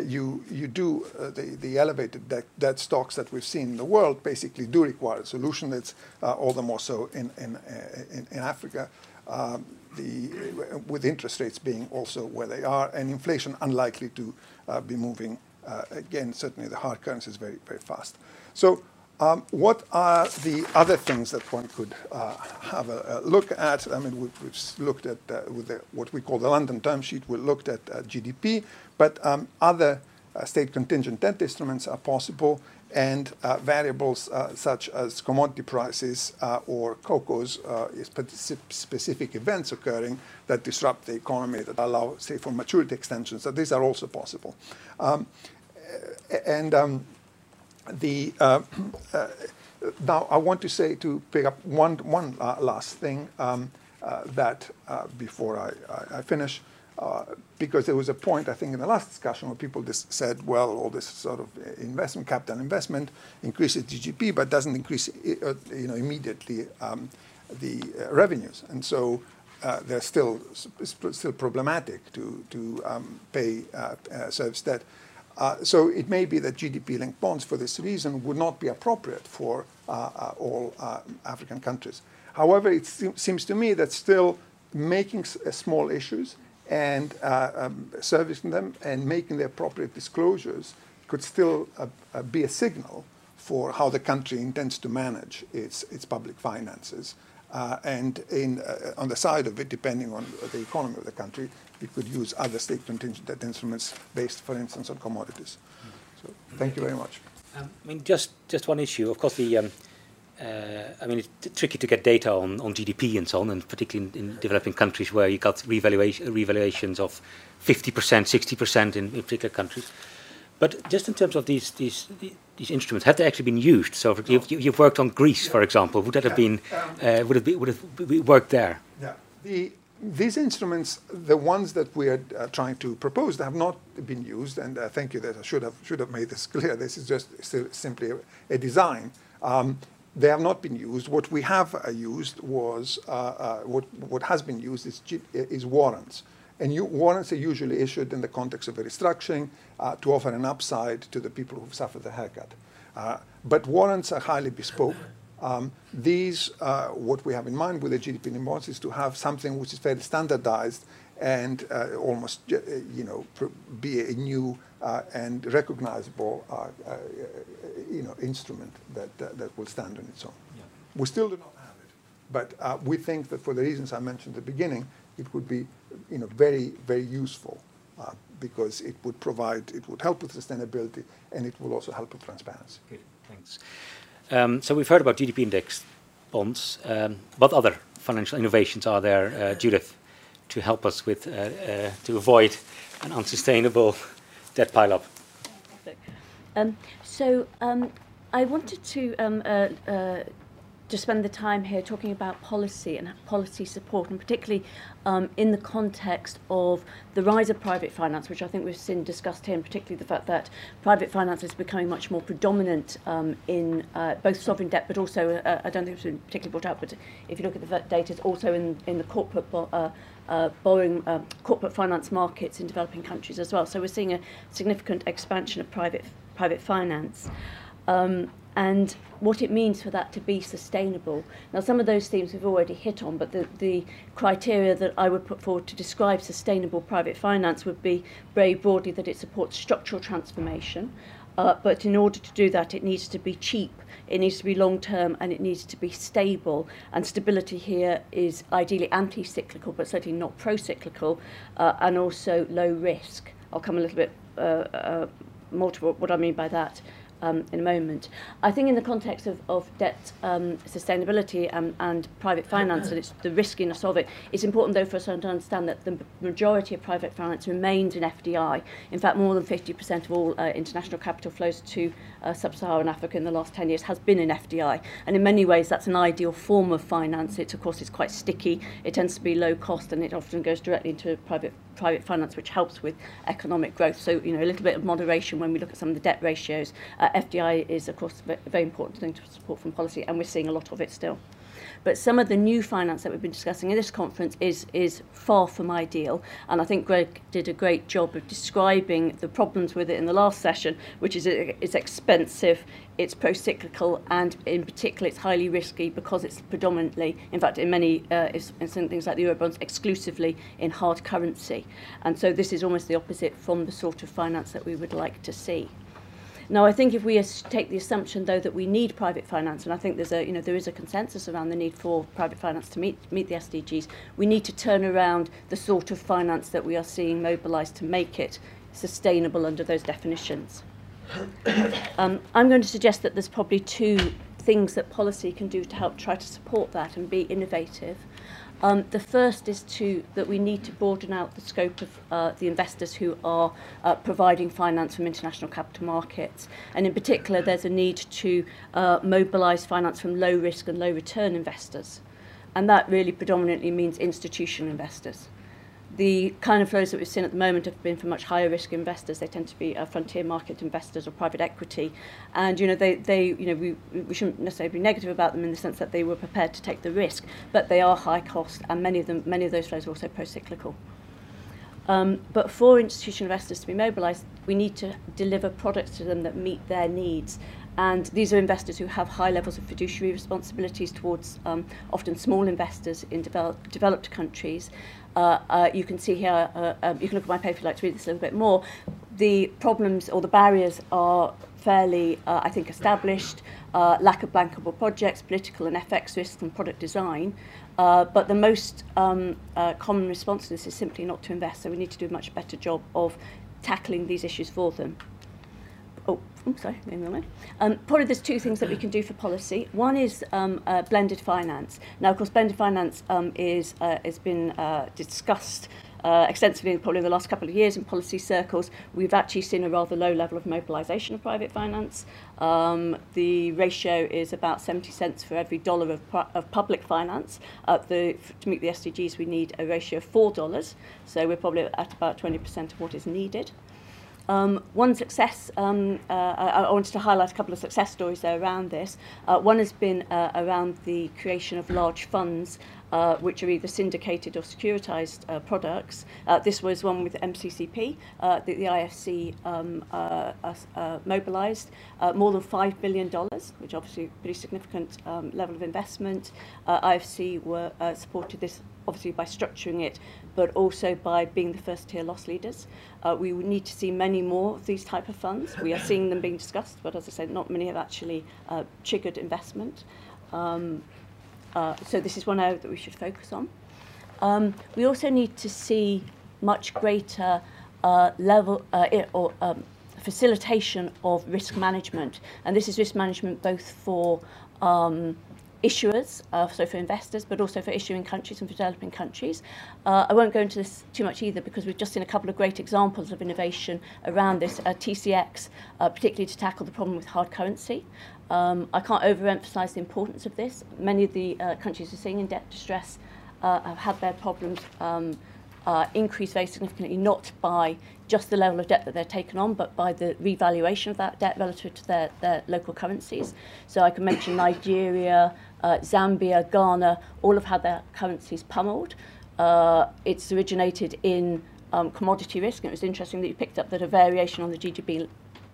you you do uh, the the elevated debt, debt, stocks that we've seen in the world basically do require a solution. That's uh, all the more so in in uh, in, in, Africa. Um, the, with interest rates being also where they are, and inflation unlikely to uh, be moving uh, again. Certainly, the hard currency is very very fast. So um, what are the other things that one could uh, have a, a, look at? I mean, we've, we've looked at uh, with the, what we call the London term sheet. We looked at uh, GDP, but um, other uh, state contingent debt instruments are possible, and uh, variables uh, such as commodity prices or COCOs, specific events occurring that disrupt the economy that allow, say, for maturity extensions. So these are also possible, um, and um, the uh, uh, now I want to say to pick up one one uh, last thing um, uh, that uh, before I, I, I finish. Uh, because there was a point, I think, in the last discussion where people just said, well, all this sort of investment, capital investment, increases GDP, but doesn't increase, you know, immediately um, the revenues. And so they're still still problematic to to um, pay service debt. Uh, so it may be that GDP-linked bonds, for this reason, would not be appropriate for uh, uh, all uh, African countries. However, it seems to me that still making small issues and um, servicing them and making the appropriate disclosures could still be a signal for how the country intends to manage its, its public finances. Uh, and in, uh, on the side of it, depending on the economy of the country, we could use other state contingent debt instruments based, for instance, on commodities. So thank you very much. Um, I mean, just just one issue. Of course, the um, uh, I mean, it's tricky to get data on, on GDP and so on, and particularly in, in developing countries where you got revaluation, revaluations of 50%, 60% in, in particular countries. But just in terms of these these these instruments, have they actually been used? So you've, you've worked on Greece, for example. Would that have been uh, would it be would it worked there? Yeah. The these instruments, the ones that we are uh, trying to propose, have not been used. And uh, thank you that I should have should have made this [LAUGHS] clear. This is just simply a, a design. Um, they have not been used. What we have uh, used was uh, uh, what what has been used is is warrants. And you, warrants are usually issued in the context of a restructuring uh, to offer an upside to the people who've suffered the haircut. But warrants are highly bespoke. Um, these, uh, what we have in mind with the GDP bonds is to have something which is very standardized and uh, almost, uh, you know, be a new uh, and recognizable, you know, instrument that, that will stand on its own. Yeah. We still do not have it, but we think that for the reasons I mentioned at the beginning, it would be you know, very, very useful uh, because it would provide, it would help with sustainability and it will also help with transparency. Good, thanks. Um, so we've heard about GDP index bonds. Um, what other financial innovations are there, uh, Judith, to help us with, uh, uh to avoid an unsustainable debt pileup? Um, so um, I wanted to um, uh, uh, to spend the time here talking about policy and policy support, and particularly um, in the context of the rise of private finance, which I think we've seen discussed here, and particularly the fact that private finance is becoming much more predominant um, in uh, both sovereign debt, but also, uh, I don't think it's been particularly brought out, but if you look at the data, it's also in, in the corporate uh, uh, borrowing uh, corporate finance markets in developing countries as well. So we're seeing a significant expansion of private private finance. Um, and what it means for that to be sustainable. Now, some of those themes we've already hit on, but the, the criteria that I would put forward to describe sustainable private finance would be very broadly that it supports structural transformation. Uh, but in order to do that, it needs to be cheap, it needs to be long term, and it needs to be stable. And stability here is ideally anti cyclical, but certainly not pro cyclical, uh, and also low risk. I'll come a little bit uh, uh, more to what I mean by that um, in a moment. I think in the context of, of debt um, sustainability and, and private finance and it's the riskiness of it, it's important though for us to understand that the majority of private finance remains in FDI. In fact, more than 50% of all uh, international capital flows to uh, sub-Saharan Africa in the last 10 years has been in FDI. And in many ways, that's an ideal form of finance. It, of course, is quite sticky. It tends to be low cost and it often goes directly into private private finance, which helps with economic growth. So, you know, a little bit of moderation when we look at some of the debt ratios. Uh, Uh, FDI is, of course, a very important thing to support from policy, and we're seeing a lot of it still. But some of the new finance that we've been discussing in this conference is, is far from ideal. And I think Greg did a great job of describing the problems with it in the last session, which is it's expensive, it's pro-cyclical, and in particular it's highly risky because it's predominantly, in fact in many, uh, in some things like the Eurobonds, exclusively in hard currency. And so this is almost the opposite from the sort of finance that we would like to see. Now, I think if we take the assumption, though, that we need private finance, and I think there's a, you know, there is a consensus around the need for private finance to meet, meet the SDGs, we need to turn around the sort of finance that we are seeing mobilised to make it sustainable under those definitions. [COUGHS] um, I'm going to suggest that there's probably two things that policy can do to help try to support that and be innovative. Um, the first is to that we need to broaden out the scope of uh, the investors who are uh, providing finance from international capital markets. And in particular, there's a need to uh, mobilise finance from low risk and low return investors. And that really predominantly means institutional investors. the kind of flows that we've seen at the moment have been for much higher risk investors. They tend to be uh, frontier market investors or private equity, and you know they, they you know we, we shouldn't necessarily be negative about them in the sense that they were prepared to take the risk, but they are high cost, and many of them many of those flows are also pro-cyclical. Um, but for institutional investors to be mobilised, we need to deliver products to them that meet their needs. And these are investors who have high levels of fiduciary responsibilities towards um, often small investors in develop, developed countries. Uh, uh, you can see here, uh, um, you can look at my paper if you'd like to read this a little bit more. The problems or the barriers are fairly, uh, I think, established. Uh, lack of bankable projects, political and FX risks and product design. Uh, but the most um, uh, common response to this is simply not to invest. So we need to do a much better job of tackling these issues for them. Oh, oh sorry, maybe um, probably there's two things that we can do for policy. One is um, uh, blended finance. Now, of course, blended finance um, is uh, has been uh, discussed uh, extensively probably in the last couple of years in policy circles. We've actually seen a rather low level of mobilisation of private finance. Um, the ratio is about 70 cents for every dollar of, of public finance. At the, to meet the SDGs, we need a ratio of $4. So we're probably at about 20% of what is needed. Um, one success, um, uh, I, I wanted to highlight a couple of success stories there around this. Uh, one has been uh, around the creation of large funds uh, which are either syndicated or securitized uh, products. Uh, this was one with MCCP, uh, the, the IFC um, uh, uh, uh, mobilized uh, more than $5 billion, which obviously pretty significant um, level of investment. Uh, IFC were uh, supported this obviously by structuring it but also by being the first tier loss leaders. Uh, we need to see many more of these type of funds. We are seeing them being discussed, but as I said, not many have actually uh, triggered investment. Um, uh, so this is one area that we should focus on. Um, we also need to see much greater uh, level uh, or um, facilitation of risk management. And this is risk management both for um, issuers, uh, so for investors, but also for issuing countries and for developing countries. Uh, I won't go into this too much either because we've just seen a couple of great examples of innovation around this, uh, TCX, uh, particularly to tackle the problem with hard currency. Um, I can't overemphasize the importance of this. Many of the uh, countries we're seeing in debt distress uh, have had their problems um, uh, increase very significantly, not by just the level of debt that they're taken on, but by the revaluation of that debt relative to their, their local currencies. So I can mention Nigeria, uh, Zambia, Ghana, all have had their currencies pummeled. Uh, it's originated in um, commodity risk, and it was interesting that you picked up that a variation on the GDP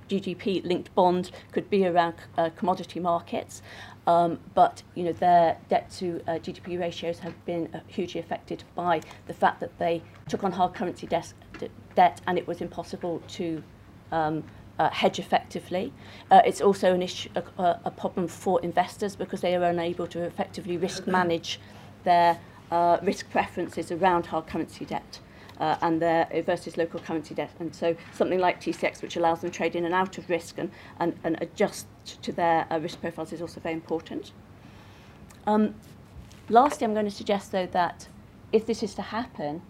GDP linked bond could be around uh, commodity markets. Um, but you know their debt to uh, GDP ratios have been uh, hugely affected by the fact that they took on hard currency debt and it was impossible to um, uh, hedge effectively. Uh, it's also an issue, a, a problem for investors because they are unable to effectively risk manage their uh, risk preferences around hard currency debt. uh, and their versus local currency debt. And so something like TCX, which allows them to trade in and out of risk and, and, and adjust to their uh, risk profiles, is also very important. Um, lastly, I'm going to suggest, though, that if this is to happen,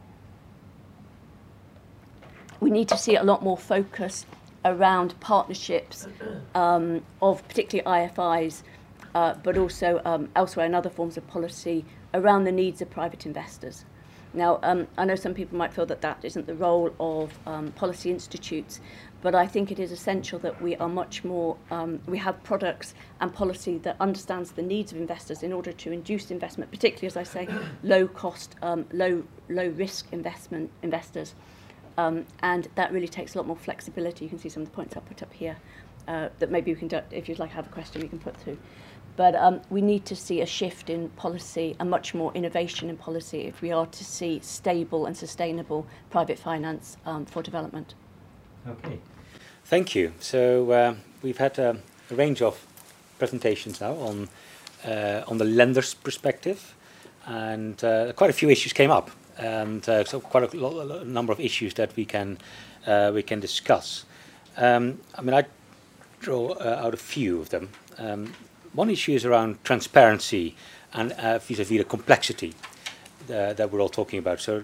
we need to see a lot more focus around partnerships um, of particularly IFIs, uh, but also um, elsewhere in other forms of policy around the needs of private investors. Now, um, I know some people might feel that that isn't the role of um, policy institutes, but I think it is essential that we are much more, um, we have products and policy that understands the needs of investors in order to induce investment, particularly, as I say, low cost, um, low, low risk investment investors. Um, and that really takes a lot more flexibility. You can see some of the points I put up here uh, that maybe we can, do, if you'd like have a question, we can put through. But um, we need to see a shift in policy and much more innovation in policy if we are to see stable and sustainable private finance um, for development. Okay. Thank you. So uh, we've had a, a, range of presentations now on uh, on the lender's perspective, and uh, quite a few issues came up, and uh, so quite a, a, number of issues that we can uh, we can discuss. Um, I mean, I draw uh, out a few of them. Um, one issue is around transparency and vis-à-vis -vis the complexity that we're all talking about. So,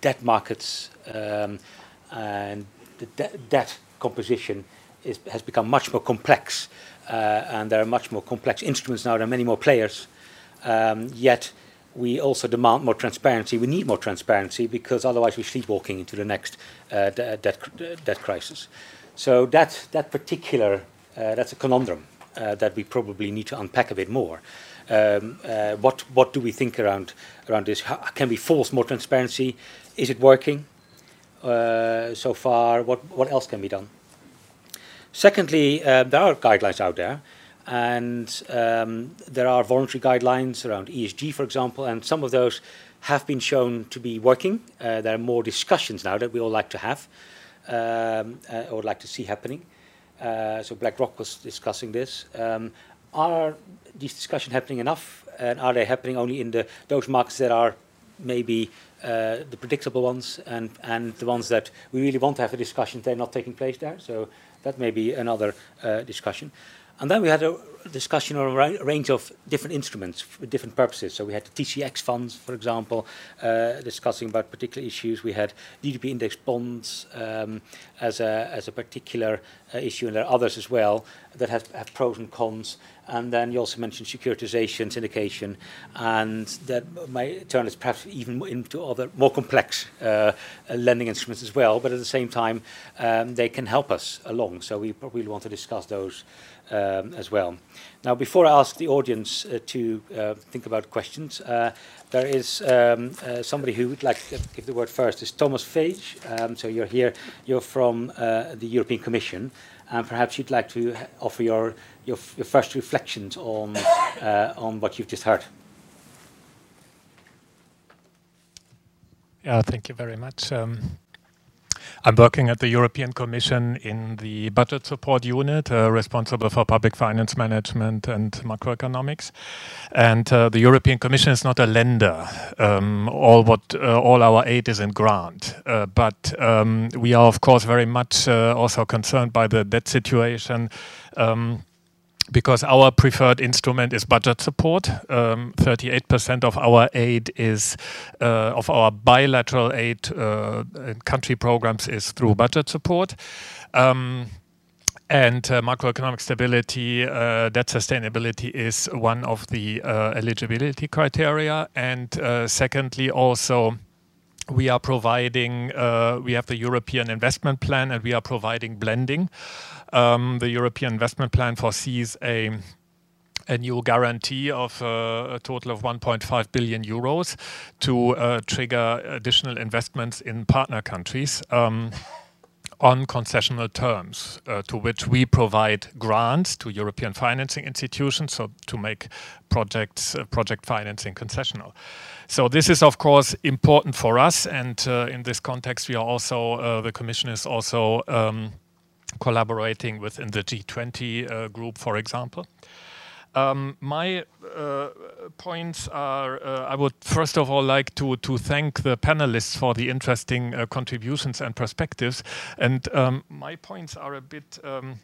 debt markets um, and the de debt composition is, has become much more complex, uh, and there are much more complex instruments now. There are many more players. Um, yet, we also demand more transparency. We need more transparency because otherwise we're sleepwalking into the next uh, debt, crisis. So that that particular uh, that's a conundrum uh, that we probably need to unpack a bit more. Um, uh, what what do we think around around this? How, can we force more transparency? Is it working? uh, so far? What, what else can be done? Secondly, uh, there are guidelines out there, and um, there are voluntary guidelines around ESG, for example, and some of those have been shown to be working. Uh, there are more discussions now that we all like to have um, uh, or like to see happening. Uh, so BlackRock was discussing this. Um, are these discussions happening enough, and are they happening only in the those markets that are maybe uh, the predictable ones and, and the ones that we really want to have a discussion, they're not taking place there. So that may be another uh, discussion. And then we had a discussion on a range of different instruments for different purposes. So we had the TCX funds, for example, uh, discussing about particular issues. We had GDP index bonds um, as, a, as a particular uh, issue, and there are others as well that have, have pros and cons. And then you also mentioned securitization, syndication, and that might turn us perhaps even into other more complex uh, lending instruments as well. But at the same time, um, they can help us along. So we probably want to discuss those um, as well. Now, before I ask the audience uh, to uh, think about questions, uh, there is um, uh, somebody who would like to give the word first. Is Thomas Fage. Um, so you're here. You're from uh, the European Commission, and perhaps you'd like to offer your your, your first reflections on uh, on what you've just heard. Yeah, thank you very much. Um, I'm working at the European Commission in the budget support unit, uh, responsible for public finance management and macroeconomics. And uh, the European Commission is not a lender. Um, all what uh, all our aid is in grant, uh, but um, we are of course very much uh, also concerned by the debt situation. Um, because our preferred instrument is budget support. 38% um, of our aid is, uh, of our bilateral aid uh, country programs is through budget support. Um, and uh, macroeconomic stability, uh, debt sustainability is one of the uh, eligibility criteria. And uh, secondly, also, we are providing, we have the European investment plan and we are providing blending. Um, the European Investment Plan foresees a a new guarantee of uh, a total of 1.5 billion euros to uh, trigger additional investments in partner countries. Um, on concessional terms, uh, to which we provide grants to European financing institutions, so to make projects, uh, project financing concessional. So this is, of course, important for us, and uh, in this context, we are also uh, the Commission is also um, collaborating within the G20 uh, group, for example. Um, my uh, points are uh, I would first of all like to, to thank the panelists for the interesting uh, contributions and perspectives. And um, my points are a bit um,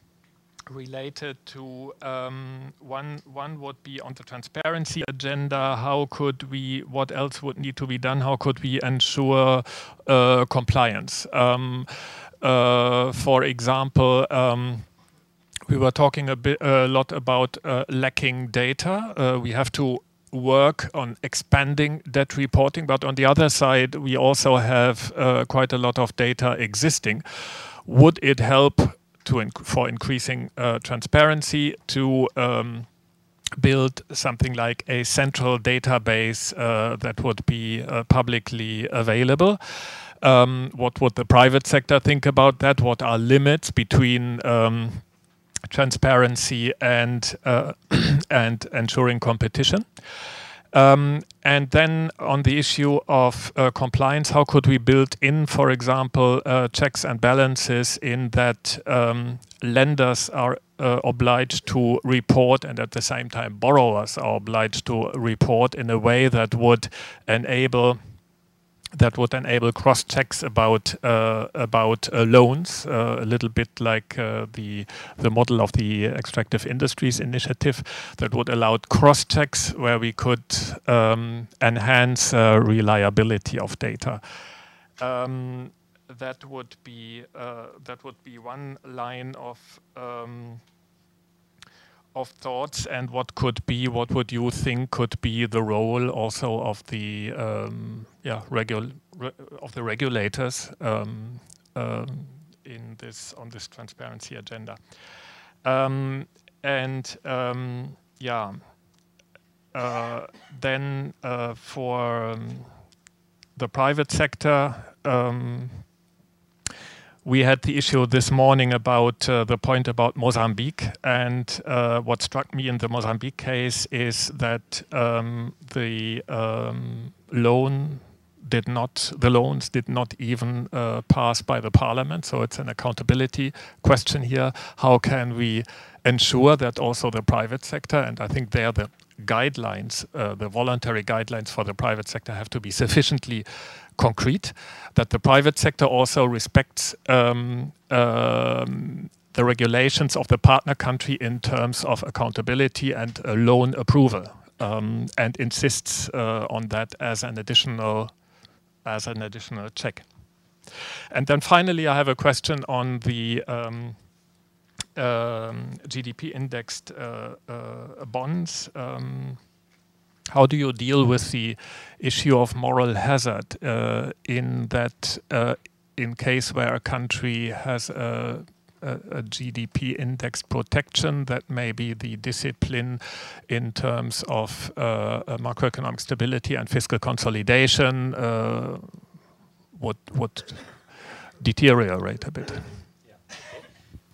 related to um, one one would be on the transparency agenda. How could we? What else would need to be done? How could we ensure uh, compliance? Uh, for example. Um, we were talking a bit a lot about uh, lacking data. Uh, we have to work on expanding that reporting, but on the other side, we also have uh, quite a lot of data existing. Would it help to inc for increasing uh, transparency to um, build something like a central database uh, that would be publicly available? Um, what would the private sector think about that? What are limits between um, transparency and uh, [CLEARS THROAT] and ensuring competition? Um, and then on the issue of uh, compliance, how could we build in, for example, uh, checks and balances in that um, lenders are uh, obliged to report and at the same time borrowers are obliged to report in a way that would enable that would enable cross checks about uh, about uh, loans, uh, a little bit like uh, the the model of the extractive industries initiative, that would allow cross checks where we could um, enhance uh, reliability of data. Um, that would be uh, that would be one line of. Um, of thoughts and what could be what would you think could be the role also of the um, yeah regul re of the regulators um, um, in this on this transparency agenda. Um, and um, yeah uh, then uh, for um, the private sector we had the issue this morning about uh, the point about Mozambique. And uh, what struck me in the Mozambique case is that um, the um, loan did not, the loans did not even uh, pass by the parliament. So it's an accountability question here. How can we ensure that also the private sector, and I think there the guidelines, uh, the voluntary guidelines for the private sector have to be sufficiently concrete, that the private sector also respects um, um, the regulations of the partner country in terms of accountability and uh, loan approval, um, and insists uh, on that as an additional as an additional check. And then finally, I have a question on the um, GDP indexed uh, uh, bonds. Um, how do you deal with the issue of moral hazard uh, in that uh, in case where a country has a, a, GDP index protection that may be the discipline in terms of uh, macroeconomic stability and fiscal consolidation uh, would, would deteriorate a bit?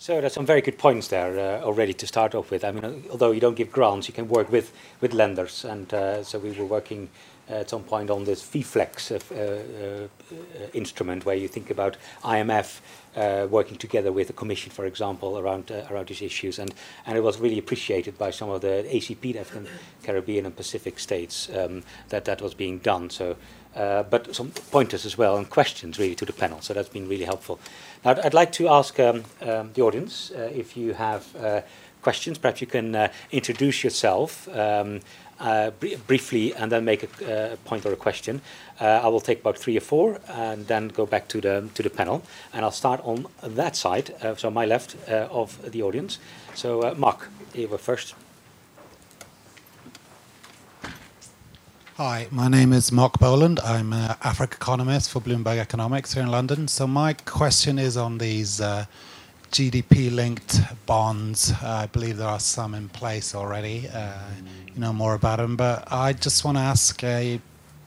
So there's some very good points there uh, already to start off with. I mean, although you don't give grants, you can work with, with lenders. And uh, so we were working uh, at some point on this V-FLEX uh, uh, instrument where you think about IMF uh, working together with the Commission, for example, around around these issues. And, and it was really appreciated by some of the ACP, the African, Caribbean and Pacific states, um, that that was being done. So uh, but some pointers as well and questions really to the panel. So that's been really helpful. Now, I'd, I'd like to ask um, um, the audience uh, if you have uh, questions. Perhaps you can uh, introduce yourself um, uh, br briefly and then make a, a point or a question. I will take about three or four and then go back to the to the panel. And I'll start on that side, so my left of the audience. So, Mark, you were first. Hi, my name is Mark Bohlund. I'm an Africa economist for Bloomberg Economics here in London. So my question is on these uh, GDP-linked bonds. Uh, I believe there are some in place already. Uh, you know more about them, but I just want to ask uh,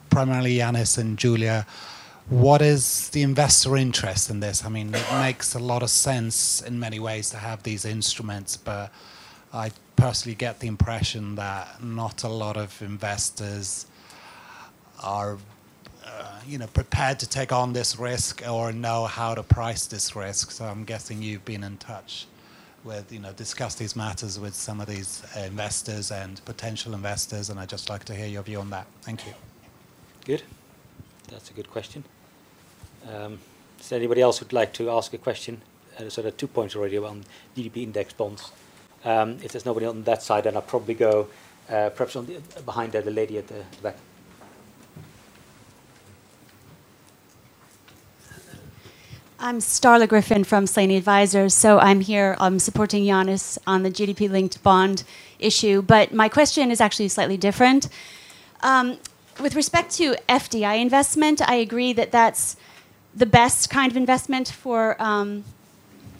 primarily Yannis and Giulia, what is the investor interest in this? I mean, it makes a lot of sense in many ways to have these instruments, but I personally get the impression that not a lot of investors are uh, you know prepared to take on this risk or know how to price this risk. So I'm guessing you've been in touch with, you know, discuss these matters with some of these uh, investors and potential investors, and I'd just like to hear your view on that. Thank you. Good. That's a good question. Um, is there anybody else who'd like to ask a question? Uh, so there are two points already on GDP index bonds. Um, if there's nobody on that side, then I'll probably go uh, perhaps on the, behind there, the lady at the, the back. I'm Starla Griffin from Slaney Advisors. So I'm here um, supporting Yannis on the GDP linked bond issue. But my question is actually slightly different. Um, with respect to FDI investment, I agree that that's the best kind of investment for um,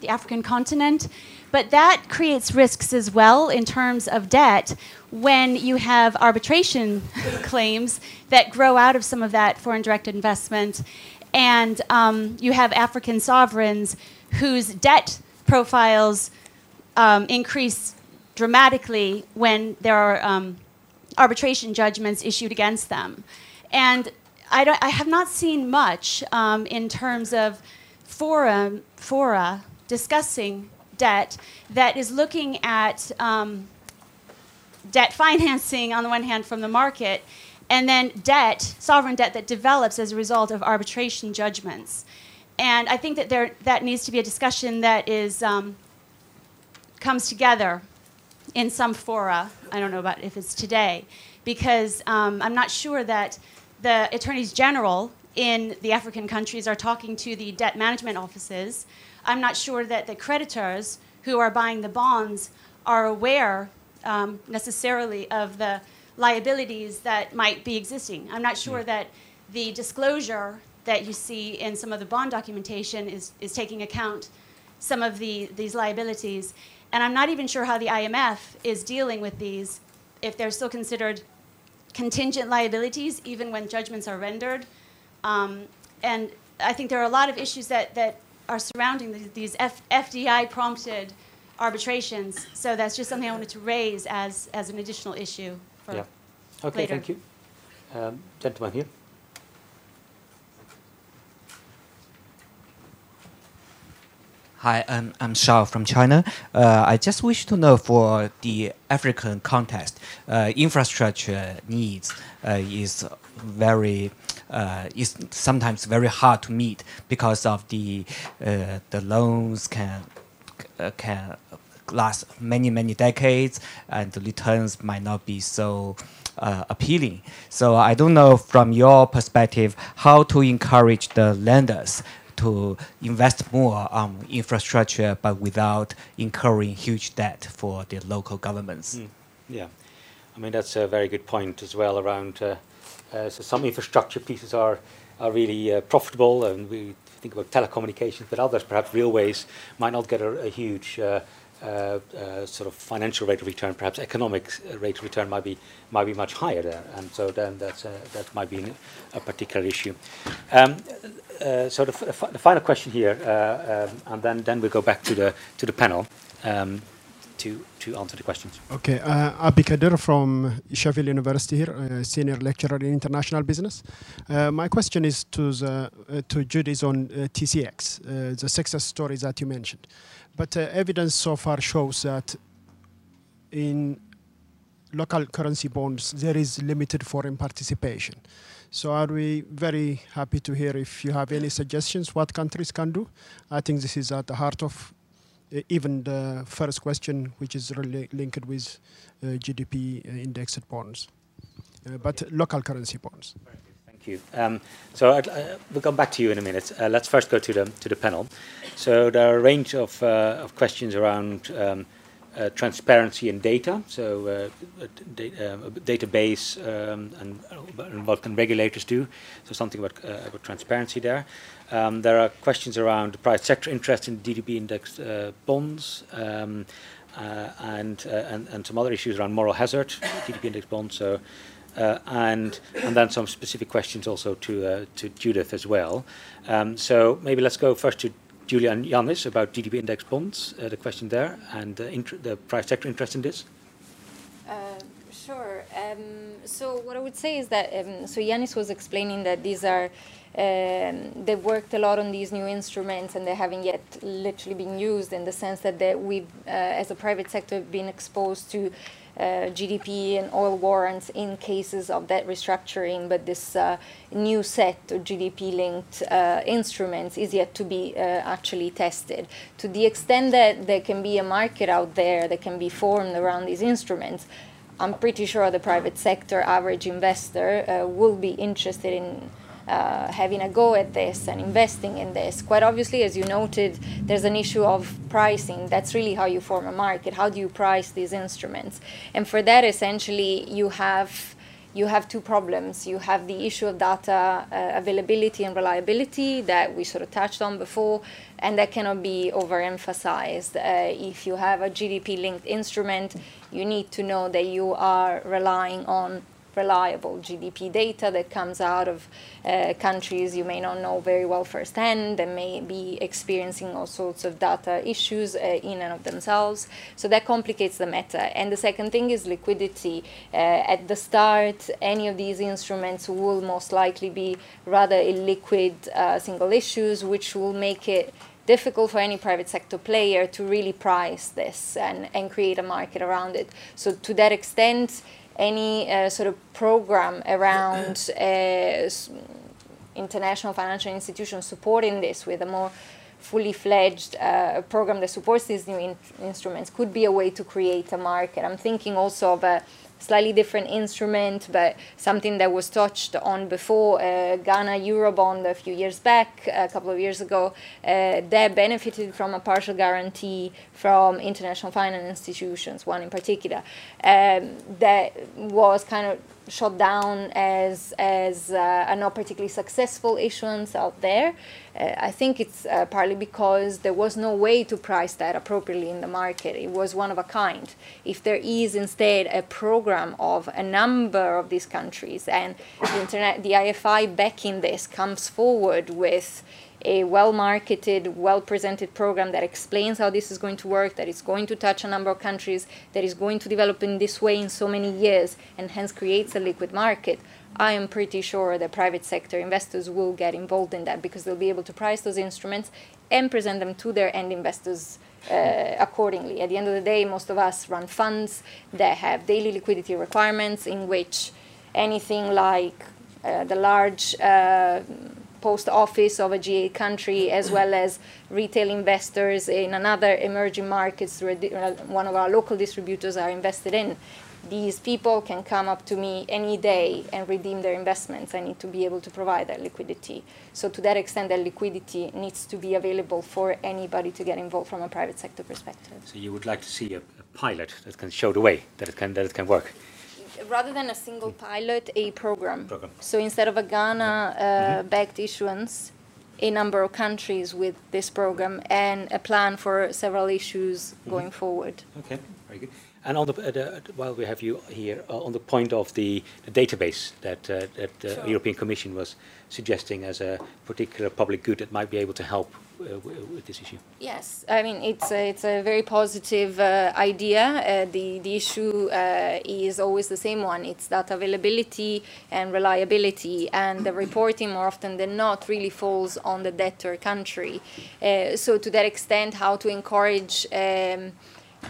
the African continent. But that creates risks as well in terms of debt when you have arbitration [LAUGHS] claims that grow out of some of that foreign direct investment. And um, you have African sovereigns whose debt profiles um, increase dramatically when there are um, arbitration judgments issued against them. And I, I have not seen much um, in terms of forum, fora discussing debt that is looking at um, debt financing on the one hand from the market, and then debt, sovereign debt that develops as a result of arbitration judgments. And I think that there that needs to be a discussion that is um, comes together in some fora. I don't know about if it's today, because um, I'm not sure that the attorneys general in the African countries are talking to the debt management offices. I'm not sure that the creditors who are buying the bonds are aware um, necessarily of the liabilities that might be existing. I'm not sure that the disclosure that you see in some of the bond documentation is, is taking account some of the, these liabilities. And I'm not even sure how the IMF is dealing with these, if they're still considered contingent liabilities, even when judgments are rendered. Um, and I think there are a lot of issues that, that are surrounding the, these F, FDI prompted arbitrations. So that's just something I wanted to raise as, as an additional issue for yeah. Okay, later. thank you. Um, gentleman here. Hi, I'm, I'm Shao from China. Uh, I just wish to know for the African context, uh, infrastructure needs uh, is very uh, is sometimes very hard to meet because of the uh, the loans can uh, can last many many decades and the returns might not be so uh, appealing. So I don't know from your perspective how to encourage the lenders to invest more on infrastructure, but without incurring huge debt for the local governments. Mm. Yeah, I mean that's a very good point as well. Around uh, uh, so some infrastructure pieces are are really uh, profitable, and we think about telecommunications, but others, perhaps railways, might not get a, a huge uh, sort of financial rate of return, perhaps economic uh, rate of return might be might be much higher there, and so then that's uh, that might be a particular issue. Um, uh, so the, the, final question here, uh, um, and then then we go back to the to the panel. Um, to, to answer the questions. Okay, uh, Abi Kadir from Sheffield University here, uh, senior lecturer in international business. Uh, my question is to the, uh, to Judy's on uh, TCX, uh, the success stories that you mentioned. But uh, evidence so far shows that in local currency bonds there is limited foreign participation. So are we very happy to hear if you have any suggestions what countries can do? I think this is at the heart of even the first question, which is really linked with uh, GDP uh, indexed bonds, uh, but local currency bonds. Thank you. Um, so uh, we'll come back to you in a minute. Uh, let's first go to the to the panel. So there are a range of, uh, of questions around um, transparency and data. So da a database um, and, and, what can regulators do. So something about, about transparency there. Um, there are questions around private sector interest in GDP index uh, bonds um, uh, and, uh, and, and some other issues around moral hazard, GDP index bonds. So, uh, and and then some specific questions also to uh, to Judith as well. Um, so maybe let's go first to Giulia and Yannis about GDP index bonds, uh, the question there, and the, private sector interest in this. Sure. Um, so what I would say is that um, so Yannis was explaining that these are um, they've worked a lot on these new instruments and they haven't yet literally been used in the sense that we've, uh, as a private sector, have been exposed to uh, GDP and oil warrants in cases of debt restructuring, but this uh, new set of GDP linked uh, instruments is yet to be uh, actually tested. To the extent that there can be a market out there that can be formed around these instruments, I'm pretty sure the private sector average investor uh, will be interested in uh, having a go at this and investing in this. Quite obviously, as you noted, there's an issue of pricing. That's really how you form a market. How do you price these instruments? And for that, essentially, you have you have two problems. You have the issue of data uh, availability and reliability that we sort of touched on before, and that cannot be overemphasized. Uh, if you have a GDP linked instrument, you need to know that you are relying on reliable GDP data that comes out of uh, countries you may not know very well firsthand that may be experiencing all sorts of data issues uh, in and of themselves. So that complicates the matter. And the second thing is liquidity. Uh, at the start, any of these instruments will most likely be rather illiquid uh, single issues, which will make it difficult for any private sector player to really price this and, and create a market around it. So to that extent, any uh, sort of program around uh, international financial institutions supporting this with a more fully fledged uh, program that supports these new in instruments could be a way to create a market. I'm thinking also of a slightly different instrument, but something that was touched on before. Uh, Ghana Eurobond a few years back, a couple of years ago, uh, that benefited from a partial guarantee from international finance institutions, one in particular, um, that was kind of shot down as as uh, not particularly successful issuance out there. Uh, I think it's uh, partly because there was no way to price that appropriately in the market. It was one of a kind. If there is instead a program of a number of these countries and the internet, the IFI backing this comes forward with a well marketed, well presented program that explains how this is going to work, that is going to touch a number of countries, that is going to develop in this way in so many years, and hence creates a liquid market. I am pretty sure that private sector investors will get involved in that because they'll be able to price those instruments and present them to their end investors uh, accordingly. At the end of the day, most of us run funds that have daily liquidity requirements in which anything like uh, the large uh, post office of a GA country, as well as retail investors in another emerging markets, where uh, one of our local distributors are invested in. These people can come up to me any day and redeem their investments. I need to be able to provide that liquidity. So, to that extent, that liquidity needs to be available for anybody to get involved from a private sector perspective. So, you would like to see a, a pilot that can show the way that it can that it can work rather than a single pilot, a program. program. So instead of a Ghana-backed uh, mm-hmm. issuance, a number of countries with this program and a plan for several issues mm-hmm. going forward. Okay, very good. And on the, uh, the, while we have you here, uh, on the point of the, the database that, uh, that the sure. European Commission was suggesting as a particular public good that might be able to help uh, with this issue. Yes, I mean it's a, it's a very positive uh, idea. Uh, the the issue is always the same one. It's that availability and reliability, and the reporting more often than not really falls on the debtor country. so to that extent, how to encourage. Um,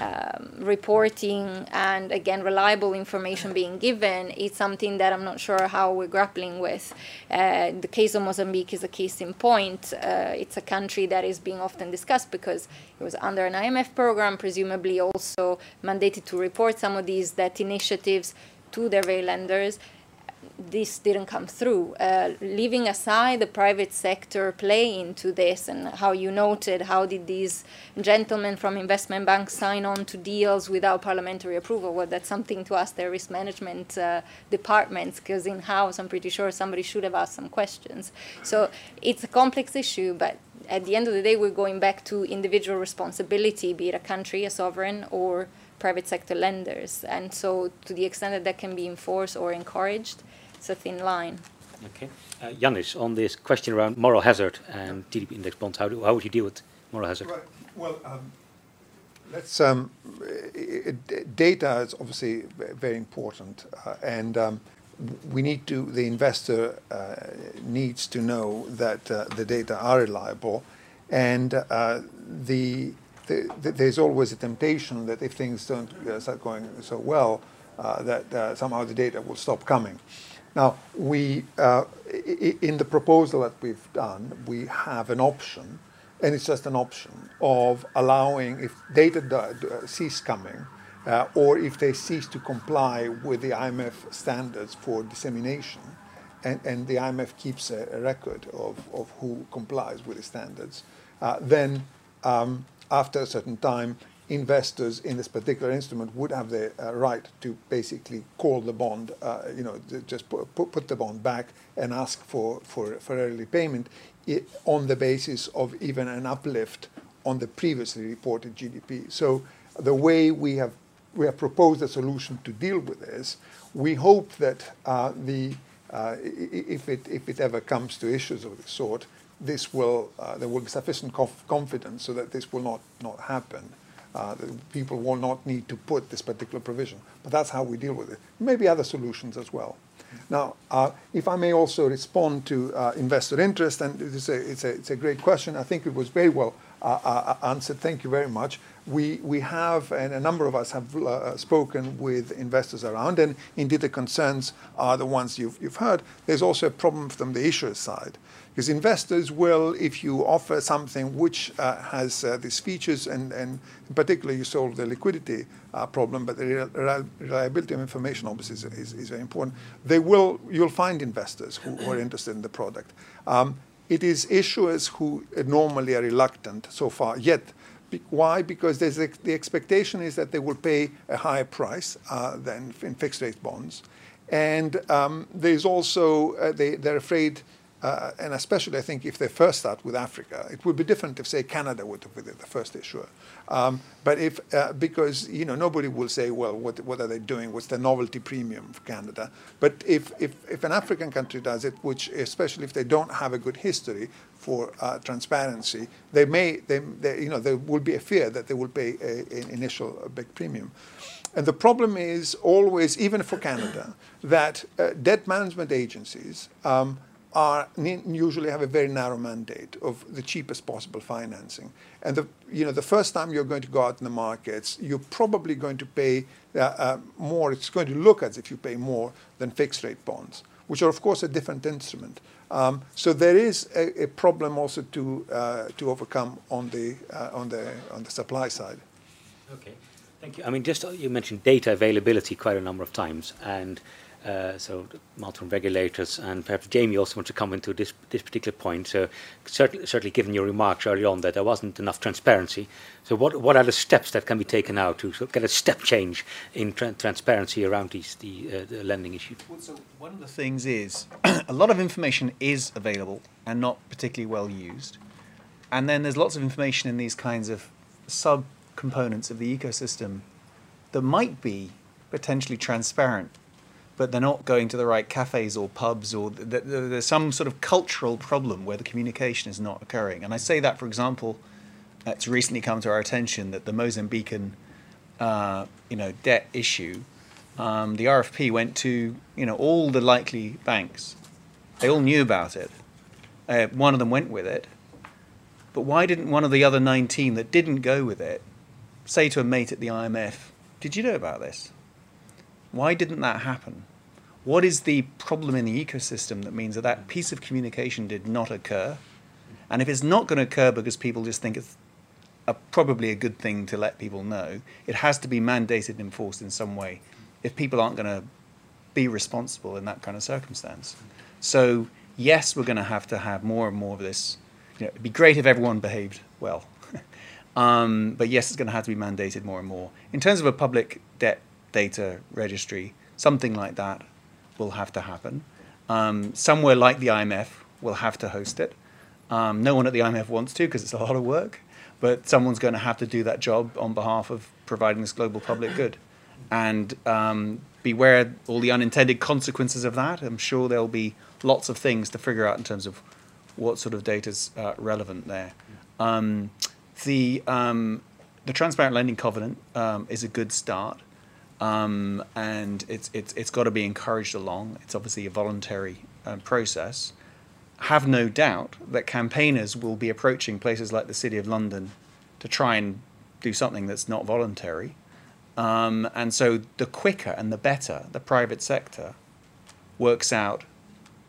um, reporting and again reliable information being given is something that I'm not sure how we're grappling with. Uh, the case of Mozambique is a case in point. Uh, it's a country that is being often discussed because it was under an IMF program, presumably also mandated to report some of these debt initiatives to their very lenders this didn't come through. Uh, leaving aside the private sector play into this and how you noted, how did these gentlemen from investment banks sign on to deals without parliamentary approval? Well, that's something to ask their risk management uh, departments, because in house, I'm pretty sure somebody should have asked some questions. So it's a complex issue, but at the end of the day, we're going back to individual responsibility, be it a country, a sovereign, or private sector lenders. And so, to the extent that that can be enforced or encouraged, it's a thin line. Okay. Uh, Yannis, on this question around moral hazard and GDP index bonds, how, do, how would you deal with moral hazard? Right. Well, um, Let's. Um, data is obviously very important, uh, and um, we need to. The investor uh, needs to know that uh, the data are reliable, and uh, the, the, the, there's always a temptation that if things don't uh, start going so well, uh, that somehow the data will stop coming. Now, we in the proposal that we've done, we have an option and it's just an option of allowing if data cease coming uh, or if they cease to comply with the IMF standards for dissemination, and, and the IMF keeps a, a, record of, of who complies with the standards, uh, then um, after a certain time, investors in this particular instrument would have the uh, right to basically call the bond, uh, you know, just put, put, the bond back and ask for, for, for early payment on the basis of even an uplift on the previously reported GDP. So the way we have we have proposed a solution to deal with this. We hope that uh, the uh, if it if it ever comes to issues of this sort, this will uh, there will be sufficient conf- confidence so that this will not not happen. Uh, people will not need to put this particular provision. But that's how we deal with it. Maybe other solutions as well. Now, uh, if I may also respond to uh, investor interest, and it's a, it's, a, it's a great question. I think it was very well uh, uh answered. Thank you very much. We, we have, and a number of us have uh, spoken with investors around, and indeed the concerns are the ones you've, you've heard. There's also a problem from the issuer side. Because investors will, if you offer something which uh, has uh, these features, and, and in particular you solve the liquidity problem, but the reliability of information obviously is, is, is, very important. They will, you'll find investors who, who are [CLEARS THROAT] interested in the product. Um, it is issuers who normally are reluctant so far, yet why? Because a, the expectation is that they will pay a higher price uh, than in fixed rate bonds. And um, there's also, uh, they, they're afraid uh, and especially, I think, if they first start with Africa, it would be different if, say, Canada would been the first issuer. Um, but if, uh, because, you know, nobody will say, well, what, what are they doing? What's the novelty premium for Canada? But if, if, if an African country does it, which, especially if they don't have a good history for uh, transparency, they may, they, they, you know, there will be a fear that they will pay an initial big premium. And the problem is always, even for Canada, that uh, debt management agencies um, are usually have a very narrow mandate of the cheapest possible financing. And the, you know, the first time you're going to go out in the markets, you're probably going to pay uh, uh, more. It's going to look as if you pay more than fixed rate bonds, which are of course a different instrument. Um, so there is a, a problem also to uh, to overcome on the uh, on the on the supply side. Okay, thank you. I mean, just you mentioned data availability quite a number of times, and uh, so multiple regulators, and perhaps Jamie also wants to comment to this this particular point. So certainly, certainly, given your remarks early on that there wasn't enough transparency, so what what are the steps that can be taken now to sort of get a step change in tra transparency around these the, uh, the lending issue? Well, so one of the things is [CLEARS THROAT] a lot of information is available and not particularly well used, and then there's lots of information in these kinds of sub components of the ecosystem that might be potentially transparent but they're not going to the right cafes or pubs, or th- th- there's some sort of cultural problem where the communication is not occurring. And I say that, for example, it's recently come to our attention that the Mozambican, uh, you know, debt issue, um, the RFP went to you know all the likely banks. They all knew about it. Uh, one of them went with it, but why didn't one of the other 19 that didn't go with it say to a mate at the IMF, "Did you know about this?" Why didn't that happen? What is the problem in the ecosystem that means that that piece of communication did not occur? And if it's not going to occur because people just think it's a, probably a good thing to let people know, it has to be mandated and enforced in some way if people aren't going to be responsible in that kind of circumstance. So, yes, we're going to have to have more and more of this. You know, it'd be great if everyone behaved well. [LAUGHS] um, but yes, it's going to have to be mandated more and more. In terms of a public debt data registry, something like that will have to happen. Um, somewhere like the IMF will have to host it. Um, no one at the IMF wants to because it's a lot of work, but someone's going to have to do that job on behalf of providing this global public good. And um, beware all the unintended consequences of that. I'm sure there'll be lots of things to figure out in terms of what sort of data is uh, relevant there. Um, the um, the transparent lending covenant um, is a good start, um, and it's it's it's got to be encouraged along. It's obviously a voluntary um, process. Have no doubt that campaigners will be approaching places like the City of London to try and do something that's not voluntary. Um, and so the quicker and the better the private sector works out